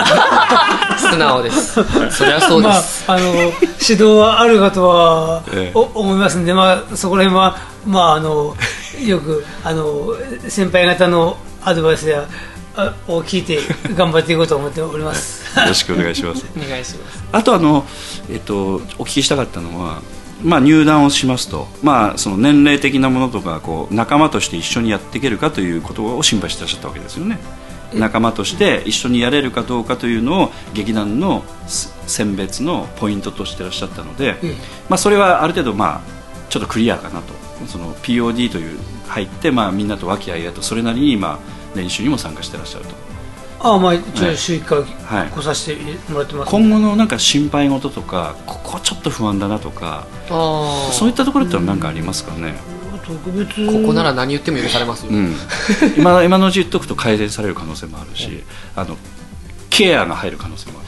す。素直です。そりゃそうでまあす、あの指導はあるかとは、ええ。お思いますんで、まあ、そこら辺は、まあ、あのよくあの先輩方のアドバイスやあを聞いて頑張っていこうと思っております。よろしくお願いします。*laughs* お願いします。あとあの、えっと、お聞きしたかったのは、まあ、入団をしますと、まあ、その年齢的なものとかこう仲間として一緒にやっていけるかということを心配してらっしゃったわけですよね。仲間として一緒にやれるかどうかというのを劇団のす選別のポイントとしてらっしゃったので、ええ。まあ、それはある程度、まあ、ちょっとクリアかなと。その POD という入って、まあ、みんなと和気あいあいとそれなりに今練習にも参加してらっしゃると。ああまあ一はい。応週1回はい来させてもらってます、今後のなんか心配事とかここちょっと不安だなとかああ。そういったところって何かありますかね、特別。ここなら何言っても許されますよ、うん、今今のうち言っとくと改善される可能性もあるしあのケアが入る可能性もあ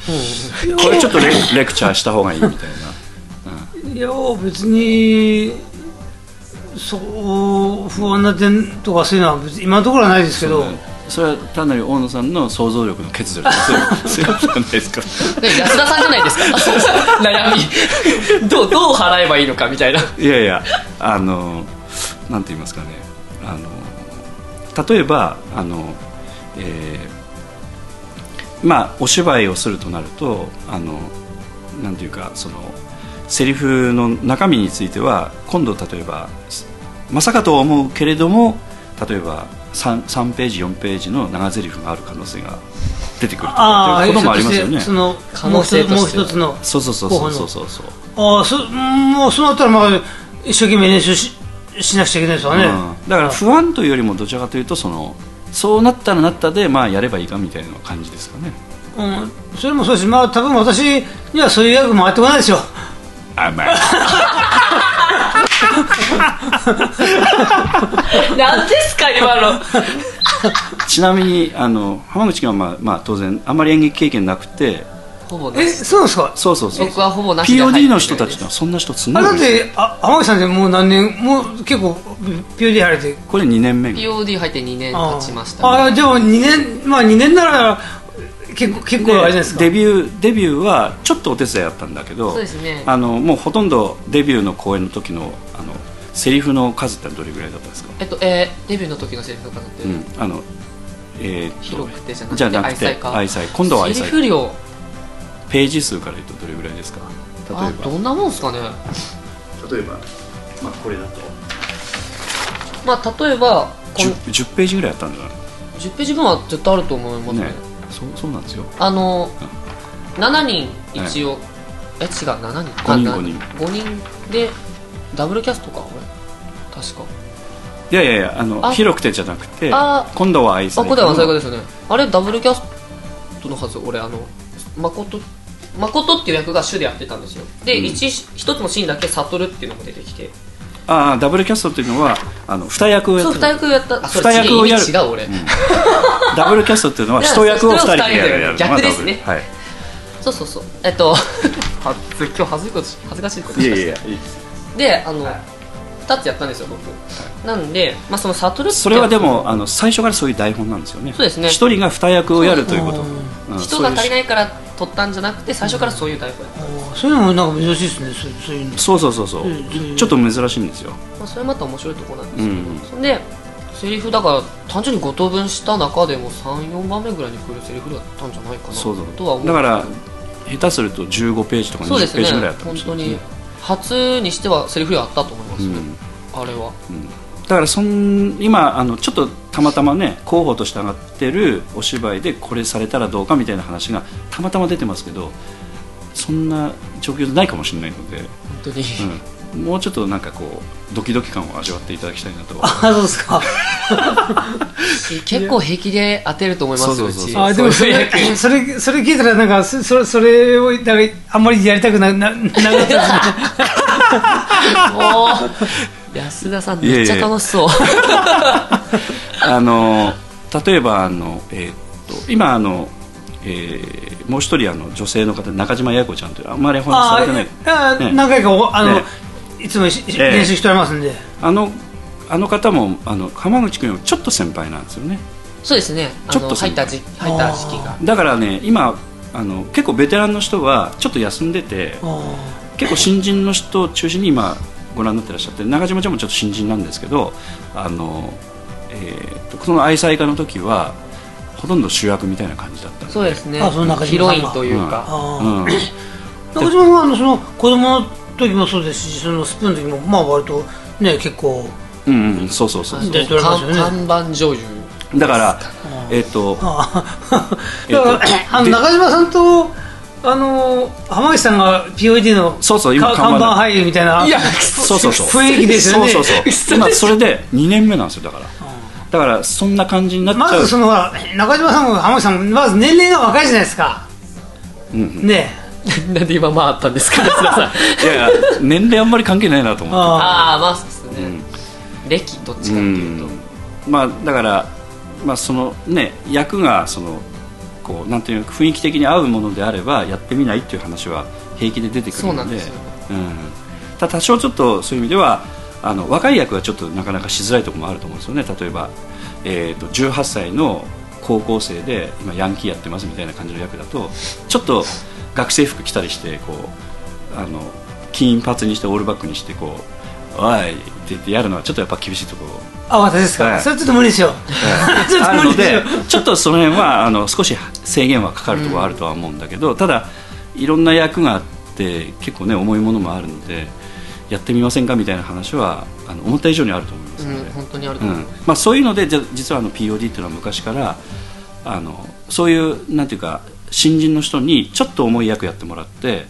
る。これちょっとレレクチャーした方がいいみたいな、いや別にそう不安な点とかそういうのは別に今のところはないですけど、うんそれは単なる大野さんの想像力の欠如とかそういうそういうことじゃないですかね安田さんじゃないですか。*laughs* 悩み。どうどう払えばいいのかみたいな。いやいやあのなんて言いますかね。あの例えばあの、えーまあお芝居をするとなるとあのなんていうかそのセリフの中身については今度例えばまさかとは思うけれども例えば 3, 3ページ4ページの長台詞がある可能性が出てくるということもありますよね。その可能性ともう一つのそうそうそうそうそう。そうああそもうそうなったらまあ一生懸命練習ししなくちゃいけないですわね、うん。だから不安というよりもどちらかというとそのそうなったらなったでまあやればいいかみたいな感じですかね。うん、それもそうです。しまあ多分私にはそういう役もあってこないですよ甘い。*laughs* 何ですか今の。ちなみにあの浜口君は、まあまあ、当然あんまり演劇経験なくて。えほぼなし。そうなんですか？そうそうそう。僕はほぼなしで入ってる。POD の人たちはそんな人すんあだってあ浜口さんってもう何年もう結構 POD 入れて。これ2年目。POD 入って2年あ経ちました、あでも2年まあ2年なら結構結構あれじゃないですか。デビューデビューはちょっとお手伝いやったんだけどそうですね。あのもうほとんどデビューの公演の時のあのセリフの数ってどれぐらいだったんですか、えっとえーデビューの時のセリフの数って、うん、あのえーっと広くてじゃなくて愛妻か愛妻今度は愛セリ妻フ量。ページ数から言うとどれぐらいですか？例あどんなもんすかね。えば例えば、まあ、これだと。まあ例えばこの 10, 10ページぐらいやったんじゃない10ページ分は絶対あると思いますね。ねそうそうなんですよ。あの7人一応、え違う7人。五人あな五人。五人。でダブルキャストかこれ？確か。いやいやいやあのあ。広くてじゃなくてあ。今度は愛妻あ答えは最後ですよね。あれダブルキャストのはず俺あの誠誠っていう役が主でやってたんですよ。で、うん。一一つのシーンだけ悟っていうのが出てきてああダブルキャストっていうのはあの二役をやそうってた。二役やった。二役をやる。違う俺、ダブルキャストっていうのは一役を二人でやる。逆ですね。はい。そうそうそう。えっと。は今日恥ずいことし恥ずかしいこと。しましたいやいやいやいいです。であの、二つやったんですよ僕、なんで、まあ、その悟って。それはでもあの最初からそういう台本なんですよね。そうですね。一人が二役をやるということ。人が足りないから取ったんじゃなくて最初からそういう台本やった、あそういうのもなんか珍しいですねそうそういうの。そうそうそうそう。うんちょっと珍しいんですよ。まあ、それまた面白いところなんですけど、うん。そんでセリフだから単純に5等分した中でも34番目ぐらいに来るセリフだったんじゃないかな。そうとは思う。だから下手すると15ページとか20そうですね。ページぐらいあったかも本当しれないに初にしてはセリフ量あったと思いますね、うん。あれは。だからそん今あのちょっとたまたまね候補として上がってるお芝居でこれされたらどうかみたいな話がたまたま出てますけどそんな状況じゃないかもしれないので、本当に、うん、もうちょっとなんかこうドキドキ感を味わっていただきたいなと。あそうですか。*laughs* 結構平気で当てると思いますよそうそうそう。ちあでもそれそれそれ聞いたらなんかそそれそれをなんかあんまりやりたくなななかったですね *laughs* 安田さんめっちゃ楽しそう。*laughs* あの例えばあの、えーっと今あの、えーもう一人あの女性の方中島八重子ちゃんというあんまりお話しされてない。ね何回かおあの、ね。いつもしええ。練習しておりますんで、あのあの方もあの浜口君よりちょっと先輩なんですよね。そうですね。あちょっとの入った時入った時期が。だからね今あの結構ベテランの人はちょっと休んでてあ結構新人の人を中心に今ご覧になってらっしゃって中島ちゃんもちょっと新人なんですけどあの、えーとその愛妻家の時はほとんど主役みたいな感じだったそうですね。あその中島ヒロインというか、あうん、中島さんはあのその子供の時もそうですしそのスプーンの時もまあ割とね結構うんうんそうそうそう出ておりますよね。看看板女優。だからえっ、とあえっとだから、あので中島さんとあの浜口さんが POD のそうそう看板俳優みたいないやそうそうそう。雰囲気ですよね。そうそうそう。*laughs* 今それで2年目なんですよだから。だからそんな感じになっちゃう。まずその中島さんも浜口さんもまず年齢が若いじゃないですか。うんうん。ね。*laughs* なんで今まああったんですかいやいや年齢あんまり関係ないなと思って。あああまあそうですね、うん。歴どっちかっていうと、まあだから、まあ、そのね役がそのこうなんていうか雰囲気的に合うものであればやってみないっていう話は平気で出てくるので。そうなんただ多少ちょっとそういう意味ではあの若い役はちょっとなかなかしづらいところもあると思うんですよね。例えば、えー、と18歳の高校生で今ヤンキーやってますみたいな感じの役だとちょっと学生服着たりしてこうあの金髪にしてオールバックにしてこう「おい!」って言ってやるのはちょっとやっぱ厳しいところ。あ私ですか、はい。それちょっと無理ですよ *laughs* ちょっあと無理でするのでよちょっとその辺はあの少し制限はかかるところはあるとは思うんだけど、ただいろんな役があって結構ね重いものもあるのでやってみませんかみたいな話はあの思った以上にあると思いますので、うん、本当にあると思う、うん。まあ、そういうのでじゃ実はあの POD っていうのは昔からあのそういうなんていうか新人の人にちょっと重い役やってもらって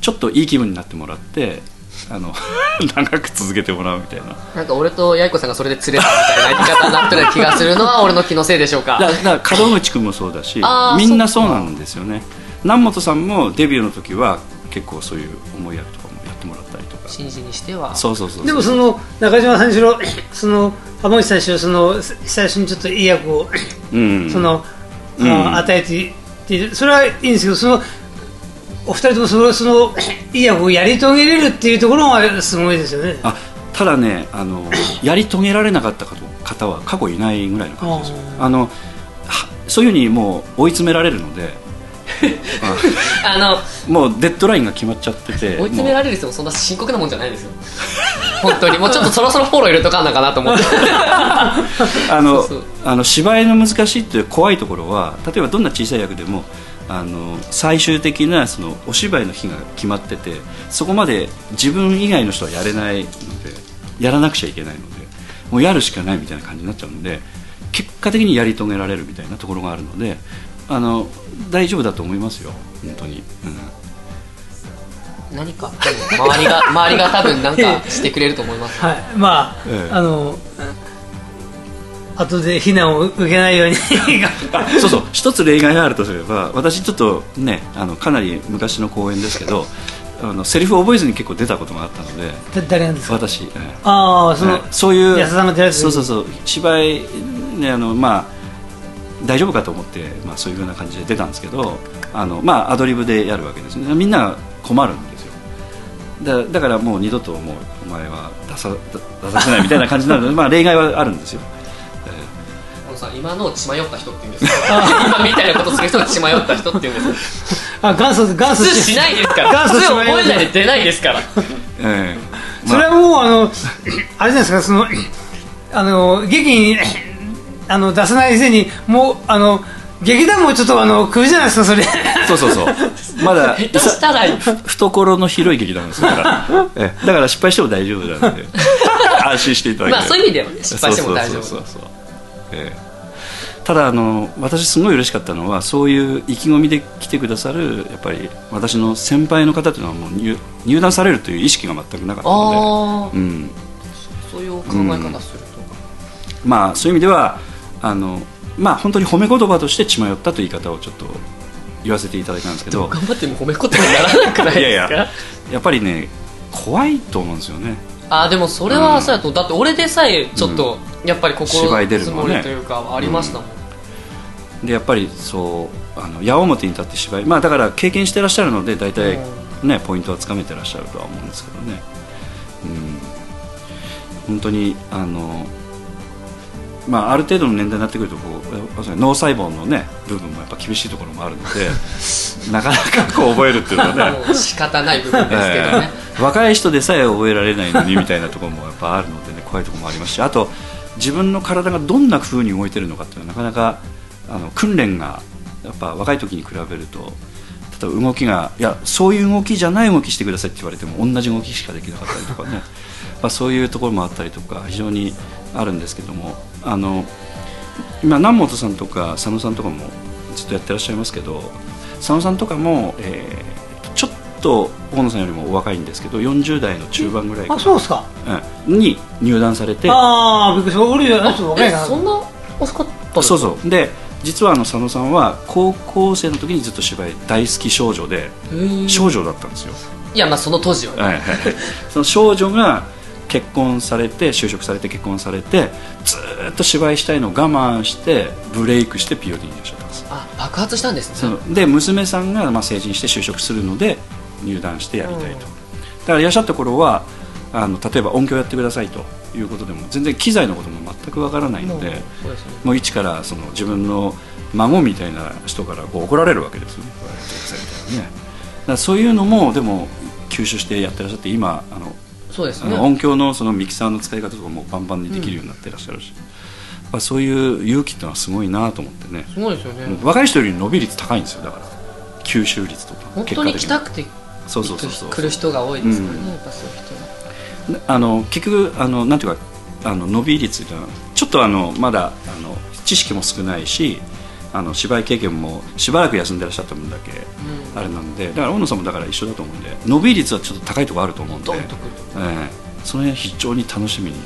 ちょっといい気分になってもらってあの *laughs* 長く続けてもらうみたいな。なんか俺と八重子さんがそれで釣れたみたいな言い方になってる気がするのは *laughs* 俺の気のせいでしょうか。だだから門口君もそうだしみんなそうなんですよね。南本さんもデビューの時は結構そういう重い役とかもやってもらったりとか。新人にしては。そうそうそうでもその中島さんにしろその浜口さんにしろその最初にちょっといい役を、うん。その、うん。あ与えてってそれはいいんですけどそのお二人ともそのそのいい役をやり遂げれるっていうところがすごいですよね。あただねあの *coughs* やり遂げられなかった方は過去いないぐらいの感じですよ。ああのはそういうふうにもう追い詰められるので。*laughs* あのあもうデッドラインが決まっちゃってて追い詰められる人もそんな深刻なもんじゃないですよ。本当に。もうちょっとそろそろフォロー入れとかんなかなと思って。*laughs* あのあの芝居の難しいっていう怖いところは例えばどんな小さい役でもあの最終的なそのお芝居の日が決まっててそこまで自分以外の人はやれないのでやらなくちゃいけないのでもうやるしかないみたいな感じになっちゃうので結果的にやり遂げられるみたいなところがあるのであの大丈夫だと思いますよ本当に、うん。何か周りが周りが多分なんかしてくれると思います。はい。まあ、ええ。あの後で非難を受けないように。*laughs* あそうそう。一つ例外があるとすれば私ちょっとねあのかなり昔の公演ですけどあのセリフを覚えずに結構出たことがあったのでだ誰なんですか？私、ええ。ああその、はいそういう安田さんが出られそうそうそう。芝居ねあのまあ大丈夫かと思って、まあ、そういうふうな感じで出たんですけどあの、まあ、アドリブでやるわけですね。みんな困るんですよ。だだからもう二度ともうお前は出さ出させないみたいな感じになるので、まあ、例外はあるんですよさん今の血迷った人って言うんですか？今みたいなことする人が血迷った人って言うんですあ元祖元祖普通しないですから。元祖普通覚えないで出ないですから。ええそれはもうあのあれじゃないですかそのあの劇にあの出さない以前にもうあの劇団もちょっとあの来るじゃないですかそれ。そうそうそう。*laughs* まだ下手したら。ふ懐の広い劇団ですから、ええ。だから失敗しても大丈夫なので。*laughs* 安心していただいてまあそういう意味ではね失敗しても大丈夫。そうそうそうそう。ええただあの私すごい嬉しかったのはそういう意気込みで来てくださるやっぱり私の先輩の方というのはもう入入団されるという意識が全くなかったのあで、うん、あそういう考え方すると。まあそういう意味ではあのまあ本当に褒め言葉として血迷ったという言い方をちょっと言わせていただいたんですけど頑張っても褒め言葉にならなくないですか？いやいややっぱりね怖いと思うんですよねあーでもそれはそうやと、だって俺でさえちょっと、やっぱり心芝居出る積のはね。もりというかありましたも。ん、でやっぱりそうあの矢面に立って芝居。まあだから経験してらっしゃるので大体ねポイントはつかめてらっしゃるとは思うんですけどね。うん。本当にあのまあある程度の年代になってくるとこう脳細胞のね部分もやっぱ厳しいところもあるので *laughs* なかなかこう覚えるっていうのはね。仕方ない部分ですけどね、ええ。若い人でさえ覚えられないのにみたいなところもやっぱあるのでね怖いところもありますしあと自分の体がどんな風に動いてるのかっていうのはなかなかあの訓練がやっぱ若い時に比べると例えば動きがいやそういう動きじゃない動きしてくださいって言われても同じ動きしかできなかったりとかねまあそういうところもあったりとか非常にあるんですけどもあの今南本さんとか佐野さんとかもずっとやってらっしゃいますけど佐野さんとかも、えーちょっと大野さんよりもお若いんですけど40代の中盤ぐらいかあそうですか。うん。に入団されて。ああびっくりした。そんな遅かったそうそう。で実はあの佐野さんは高校生の時にずっと芝居大好き少女で少女だったんですよ、いやまあその当時はね、はいはいはい。その少女が結婚されて就職されて結婚されてずーっと芝居したいのを我慢してブレイクして POD にいらっしゃったんです。あ爆発したんですね。で娘さんがまあ成人して就職するので入団してやりたいと、だからいらっしゃった頃はあの例えば音響やってくださいということでも全然機材のことも全くわからないので、ね。もう一からその自分の孫みたいな人からこう怒られるわけですよね。こうやってください。みたいなねだそういうのもでも吸収してやってらっしゃって今あのそうですね。音響のそのミキサーの使い方とかもバンバンにできるようになってらっしゃるし、やっぱそういう勇気ってのはすごいなと思ってね、すごいですよね、若い人より伸び率高いんですよだから。吸収率とか本当に来たくてそうそうそうそう来る人が多いですからね、うんやっぱそういう人があの結局あのなんていうかあの伸び率がちょっとあのまだあの知識も少ないしあの芝居経験もしばらく休んでらっしゃった分だけあれなんでだから大野さんもだから一緒だと思うんで伸び率はちょっと高いところあると思うんで、ええその辺非常に楽しみに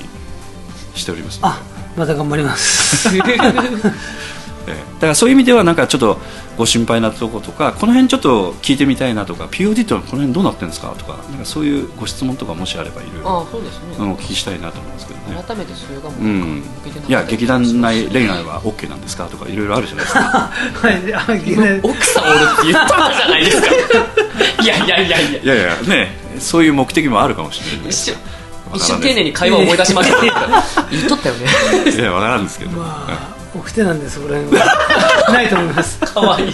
しておりますあまた頑張ります。*laughs* ええ。だからそういう意味ではなんかちょっとご心配なとことかこの辺ちょっと聞いてみたいなとか POD ってこの辺どうなってるんですかとかなんかそういうご質問とかもしあればいろいあろあそうですね、うんお聞きしたいなと思うんですけどね。改めてそれがもう、うんいや劇団内恋愛は OK なんですかとかいろいろあるじゃないですか。はい奥さんおるって言ったじゃないですか。*laughs* いやいやいやいや。いやいやねそういう目的もあるかもしれない一瞬わからない一瞬丁寧に会話を思い出しました。言っとったよね。*laughs* いやわからんですけど、まあ奥手なんでそこら辺はないと思います。かわい。い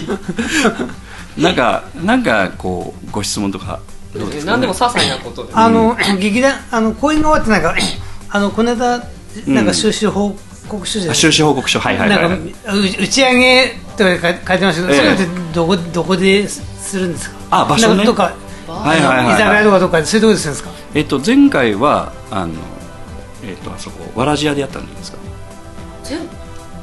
なんかなんかこうご質問とかどうですか、ね、何でも些細なことで。あの、劇団あの公演が終わってなんか *clears throat* あのこの間なんか収支報告書じゃない？あ収支報告書。はいはいはい、はい。なんかう打ち上げとか書いてましたけど、ええ。それってどこどこでするんですか？あ場所ね。とか、はいはい居酒屋とかどっかでそういうとこでするんですか？えっと前回はあのえっとあそこわらじ屋でやったんじゃないですか？前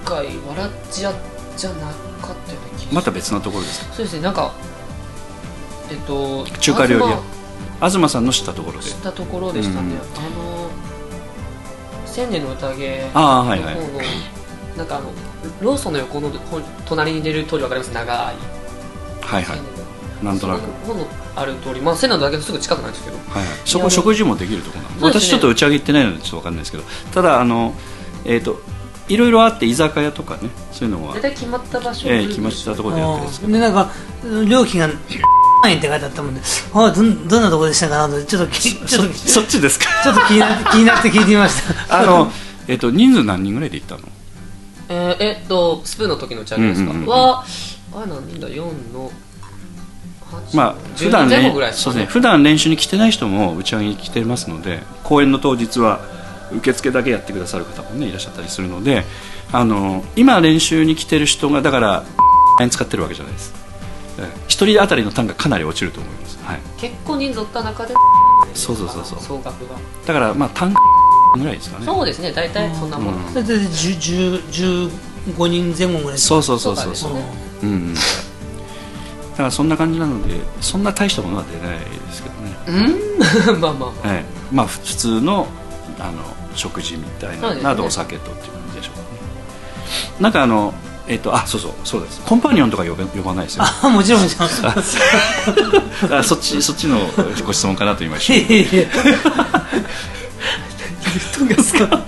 回わらじ屋じゃなかったような気がまた別のところですか？そうですねなんかえっと中華料理屋。東東さんの知ったところで。知ったところでしたね、うん。あの千年の宴のああはいはい。方のなんかあのローソンの横のほ隣に出る通りわかります？長い。はいはい。なんとなく。ある通り。まあ千年の宴のすぐ近くなんですけど。はいはい、そこ食事もできるところなんでそうですね。私ちょっと打ち上げ行ってないのでちょっと分かんないですけど。ただあのえっ、といろいろあって居酒屋とかねそういうのは。大、体決まった場所。ええ決まったところでやってるんですけど。でなんか料金が万円って書いてあったもんで。あどんどんなとこでしたかなとちょっときちょっとちそっちですか？ょっと気になって *laughs* 気になって聞いてみました。あの、えっと人数何人ぐらいで行ったの？えーえっとスプーンの時の打ち上げですか、はあれ何人だ4の8まあ10普段人前後ねぐらいですかね。そうですね。普段練習に来てない人も打ち上げに来てますので公演の当日は受付だけやってくださる方もねいらっしゃったりするのであの今練習に来てる人がだから円使ってるわけじゃないです。ええ。一人当たりの単価かなり落ちると思います、はい、結構人数おった中でそうそうそうそう。総額が。だからまあ単価ぐらいですかね。そうですね。大体そんなもん、うん。だって10 10 15人前後ぐらいそうそうそうそうそう。そうんうん。だからそんな感じなのでそんな大したものは出ないですけどね。うん。*laughs* まあまあまあ。はい、まあ普通のあの食事みたいな、ね。などお酒とっていう感じでしょうかね。なんかあのえっ、とあそうそうそうです。コンパニオンとか呼べ呼ばないですよあもちろんもちろんあそっちそっちのご質問かなと今一い瞬やいやどうですか？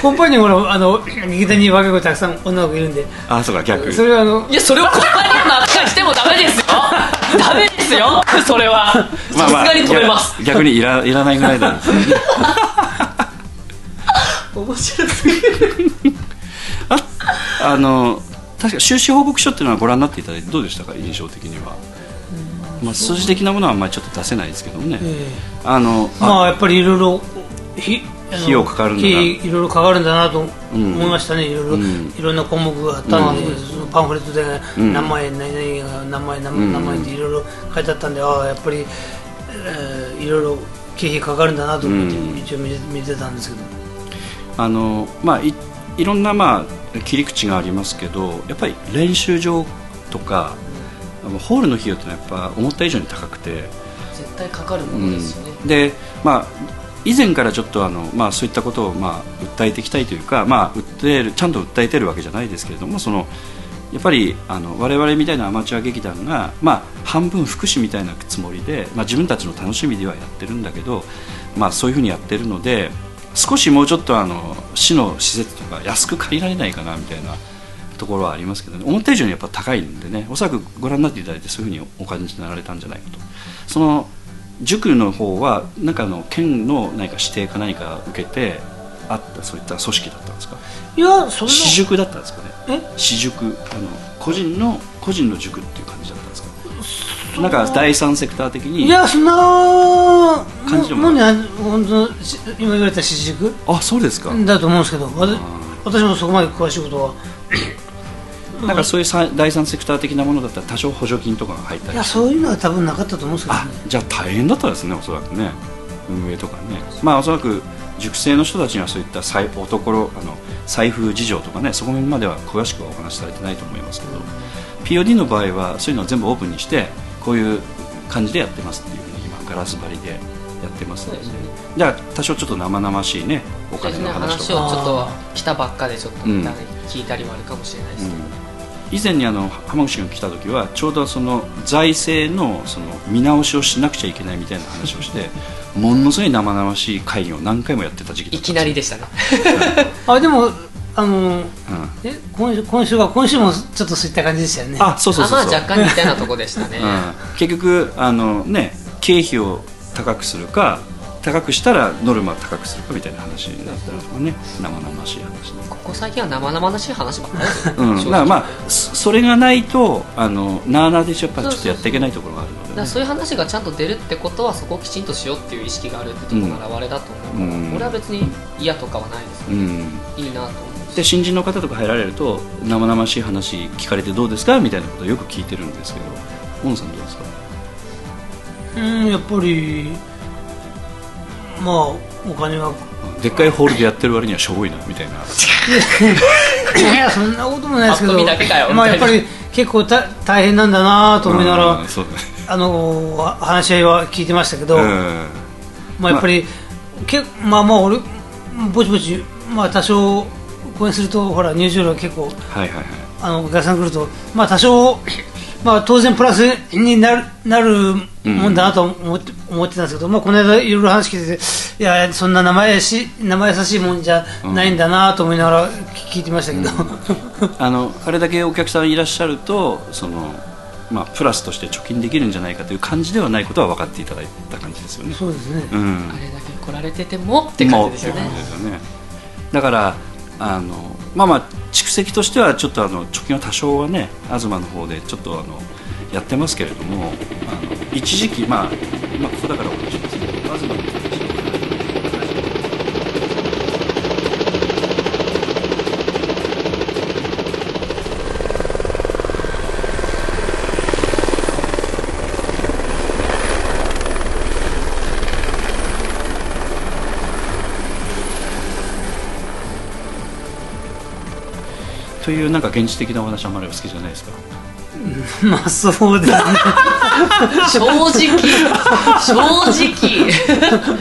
コンパニオンほらあの劇団に若い子たくさん女の子いるんで。あそうか逆。それはあのいやそれをコンパニオンの扱いしてもダメですよ。*laughs* ダメですよ。それは。さすがに止めます、逆逆にいらいらないぐらいなんですね面白すぎる。あの確か収支報告書っていうのはご覧になっていただいてどうでしたか？印象的には、まあ、数字的なものはあんまりちょっと出せないですけどもね、えあのえまあやっぱりいろいろ費用かかるんだな。費いろいろかかるんだなとうん思いましたね、いろいろ、うん。いろんな項目があったん。で、そのパンフレットでうん。何々が何万円、何うん。何万円っていろいろ書いてあったんで、ああ、やっぱり、えーいろいろ経費かかるんだなと思って、うん。一応見てたんですけど、あのまあいいろんなまあ切り口がありますけどやっぱり練習場とかホールの費用ってのはやっぱ思った以上に高くて、絶対かかるものですよね、うん。でまあ以前からちょっとあの、まあ、そういったことを、まあ、訴えていきたいというか、まあ、訴えるちゃんと訴えてるわけじゃないですけれどもそのやっぱりあの我々みたいなアマチュア劇団が、まあ、半分福祉みたいなつもりで、まあ、自分たちの楽しみではやってるんだけど、まあ、そういうふうにやってるので少しもうちょっとあの市の施設とか安く借りられないかなみたいなところはありますけどね。思った以上にやっぱ高いんでね。おそらくご覧になっていただいてそういうふうにお感じになられたんじゃないかと。その塾の方はなんかあの県の何か指定か何か受けてあったそういった組織だったんですか？いや、そんな、私塾だったんですかね。え？私塾。あの個人の個人の塾っていう感じだったなんか第三セクター的にいや、そんな、感じでももうね、本当、し今言われた私塾あそうですか、だと思うんですけど、私もそこまで詳しいことは。なんかそういうさ第三セクター的なものだったら多少補助金とかが入ったいや、りしてそういうのは多分なかったと思うんですけどあね。じゃあ大変だったですねおそらくね。運営とかね。まあおそらく塾生の人たちにはそういった財おところあの財布事情とかねそこまでは詳しくはお話しされてないと思いますけど。POD の場合はそういうのを全部オープンにしてこういう感じでやってますっていうふうに今ガラス張りでやってますので、ね。じゃあ多少ちょっと生々しいねお金の話話をとかちょっと来たばっかでちょっとうん。聞いたりもあるかもしれないです、うん。以前にあの浜口君が来た時はちょうどその財政のその見直しをしなくちゃいけないみたいな話をして *laughs* ものすごい生々しい会議を何回もやってた時期だいきったんですよ。なりでしたね。*laughs* あでもあのうん。え今週今週は今週もちょっとそういった感じでしたよね。あそうそうそうそう。あまあ若干似たようなとこでしたね。うん、結局あの、ね、経費を高くするか高くしたらノルマ高くするかみたいな話になったりとかね。生々しい話ね、ここ最近は生々しい話ばっかりですよ、うん、だからまあそそれがないとあのなあなあでやっぱちょっとやっていけないところがあるので、ね、そういう話がちゃんと出るってことはそこをきちんとしようっていう意識があるってところの表れだと思うから、うん。俺は別に嫌とかはないですね、うん。いいなと思うで新人の方とか入られると生々しい話聞かれてどうですかみたいなことをよく聞いてるんですけど大野さんどうですか？うんやっぱりまあお金はでっかいホールでやってる割にはしょぼいなみたいな。いやそんなこともないですけどパッと見だけかよまあやっぱり結構た大変なんだなと思いながら、ね。あのー話し合いは聞いてましたけど、うん。まあやっぱり、けまあまあ俺ぼちぼちまあ多少公演するとほら入場料結構はいはいはい。あのお客さん来るとまあ多少まあ当然プラスになるなるもんだなと思って,、思ってたんですけど、まあこの間いろいろ話聞いてていやそんな生やし生優しいもんじゃないんだなと思いながら聞聞いてましたけど、*laughs* あのあれだけお客さんいらっしゃるとその、まあ、プラスとして貯金できるんじゃないかという感じではないことは分かっていただいた感じですよね。そうですね、うん。あれだけ来られててもって感じですよね。だからあのまあまあ蓄積としてはちょっとあの貯金は多少はね東の方でちょっとあのやってますけれどもあの一時期まあまあここだからお話しますけど東の方でというなんか現実的なお話はあまりお好きじゃないですか？*laughs* まあそうですね。*laughs* 正直。正直。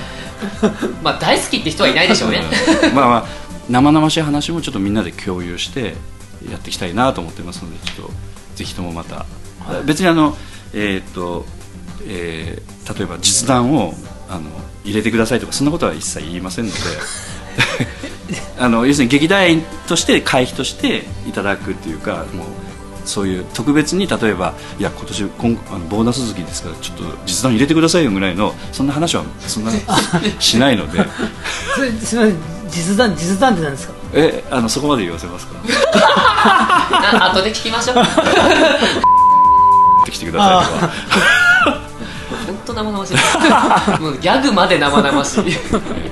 まあ大好きって人はいないでしょうね。うん。まあまあ生々しい話もちょっとみんなで共有してやっていきたいなと思ってますのでちょっとぜひともまた、別にあのえっ、と、えー例えば実弾をあの入れてくださいとかそんなことは一切言いませんので *laughs* あの要するに劇団員として会費としていただくっていうかもうそういう特別に例えばいや今年今あのボーナス月ですからちょっと実弾入れてくださいよぐらいのそんな話はそんな *laughs* しないので。それすみません実弾実弾って何ですか？えあのそこまで言わせますか？*laughs* あ後で聞きましょう。*laughs* ってきてくださいとか本当生々しい。もうギャグまで生々しい。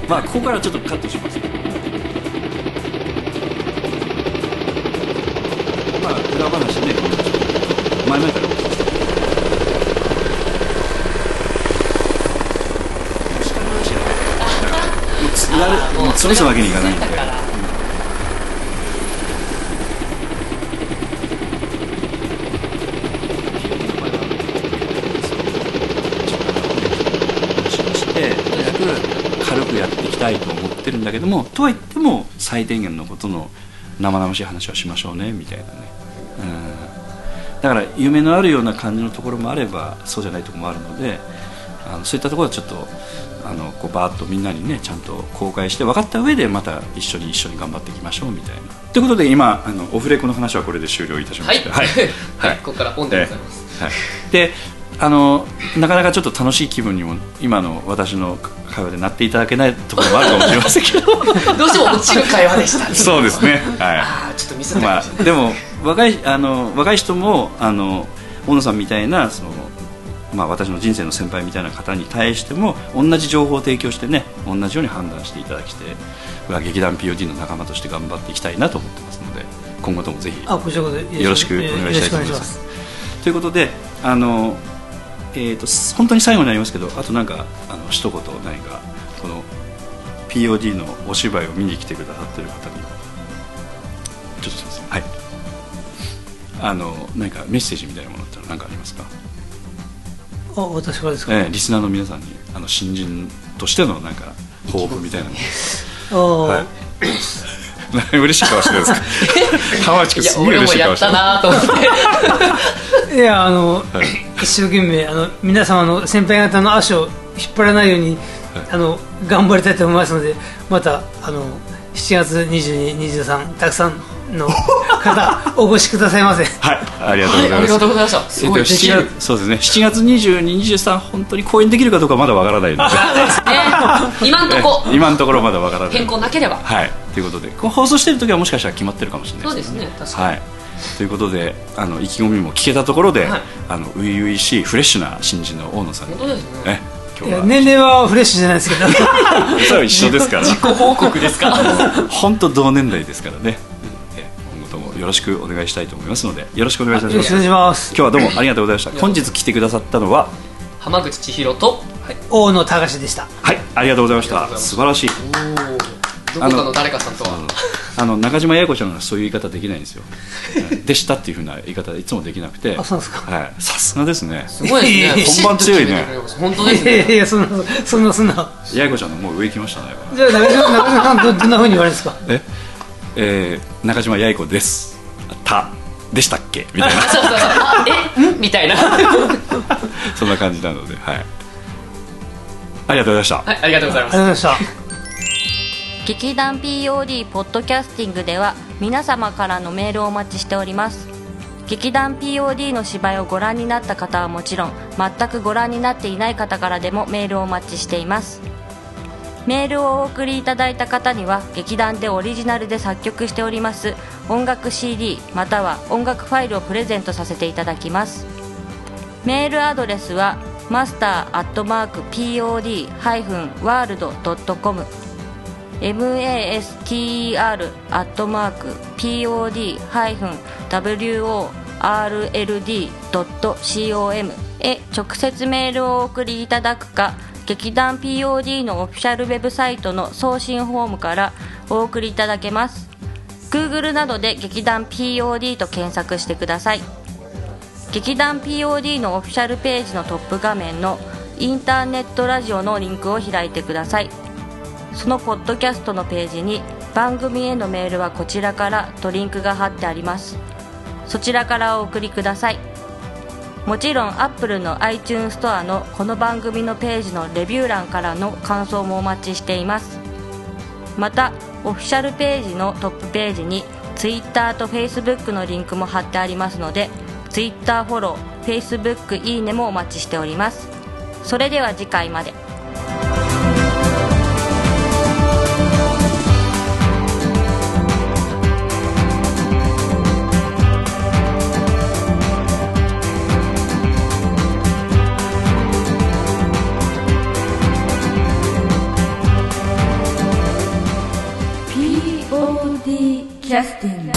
まあここからちょっとカットしますまあ裏話ね前々からもうつやるもう潰すわけにいかないん。でだからして早く軽くやっていきたいと思ってるん。だけどもとは言っても最低限のことの生々しい話はしましょうねみたいなね、夢のあるような感じのところもあればそうじゃないところもあるのであのそういったところはちょっとあのこうバーッとみんなにねちゃんと公開して分かった上でまた一緒に一緒に頑張っていきましょうみたいな。ということで今あのオフレコの話はこれで終了いたしまはい。したはい、*laughs* はい。ここからオンでございます。はい、であのなかなかちょっと楽しい気分にも今の私の会話でなっていただけないところもあるかもしれませんけど。*laughs* どうしても落ちる会話でした。ねそうですね。はああちょっとミスったい。まあでも若いあの若い人もあの大野さんみたいなそのまあ、私の人生の先輩みたいな方に対しても同じ情報を提供してね同じように判断していただきて劇団 POD の仲間として頑張っていきたいなと思ってますので今後ともぜひよろしくお願いしたいと思います。ということで、あの、えー、と本当に最後になりますけど、あとなんかあの一言何かこの POD のお芝居を見に来てくださってる方にちょっとすみません、はい。あの何かメッセージみたいなものって何かありますか？あ私からですか、えーリスナーの皆さんにあの新人としてのなんか抱負みたいなの。ああ、はい。*laughs* 嬉しい顔してるんですか？浜内君すげえ俺もやっ嬉しい顔してるたなと思って。*laughs* いやあの、はい。一生懸命あの皆様の先輩方の足を引っ張らないように、あの頑張りたいと思いますのでまたあの7月2223たくさんの方お越しくださいませ。*laughs* はいありがとうございます、ありがとうございました。すごいえっと7できる月そうですね。7月22、23本当に公演できるかどうかまだわからないので。*laughs* ね。今んとこ。え今のところまだわからない。変更なければ。はいということで。放送してる時はもしかしたら決まってるかもしれないそうですね。確かに。はい。ということであの意気込みも聞けたところで、はい。あの初々しいフレッシュな新人の大野さんに。本当ですねね。い今日は。や年齢はフレッシュじゃないですけど *laughs* それは一緒ですから。自己報告ですか？本当同年代ですからねよろしくお願いしたいと思いますのでよろしくお願いいたします。ます。今日はどうもありがとうございました。本日来てくださったのは浜口千尋と大野隆でした。はいありがとうございました。素晴らしい。どこかの誰かさんとは。あの中島八重子ちゃんがそういう言い方できないんですよ。うんでしたっていうふうな言い方いつもできなくて。あそうですか。はい。さすがですね。すごいですね。*laughs* 本番強いね。本当ですいやいやねいやそんなそんなそんな。八重子ちゃんのもう上行きましたねじゃあ中島中島さんどどんなふうに言われるんですか？え？えー中島八重子です。たでしたっけ？みたいな。そうそうそう。あえ？ん *laughs* みたいな。は *laughs* そんな感じなのではい。ありがとうございました。いありがとうございます。ありがとうございました。劇団 POD ポッドキャスティングでは皆様からのメールをお待ちしております。劇団 POD の芝居をご覧になった方はもちろん全くご覧になっていない方からでもメールをお待ちしていますメールをお送りいただいた方には劇団でオリジナルで作曲しております。音楽 CD または音楽ファイルをプレゼントさせていただきます。メールアドレスはマスターアットマーク POD-world.com master アットマーク pod-world.com へ直接メールをお送りいただくか劇団 POD のオフィシャルウェブサイトの送信フォームからお送りいただけます。Google などで劇団 POD と検索してください。劇団 POD のオフィシャルページのトップ画面のインターネットラジオのリンクを開いてください。そのポッドキャストのページに番組へのメールはこちらからとリンクが貼ってあります。そちらからお送りください。もちろん Apple の iTunes ストアのこの番組のページのレビュー欄からの感想もお待ちしています。またオフィシャルページのトップページに Twitter と Facebook のリンクも貼ってありますので Twitter フォロー Facebook いいねもお待ちしております。それでは次回まで。キャスティング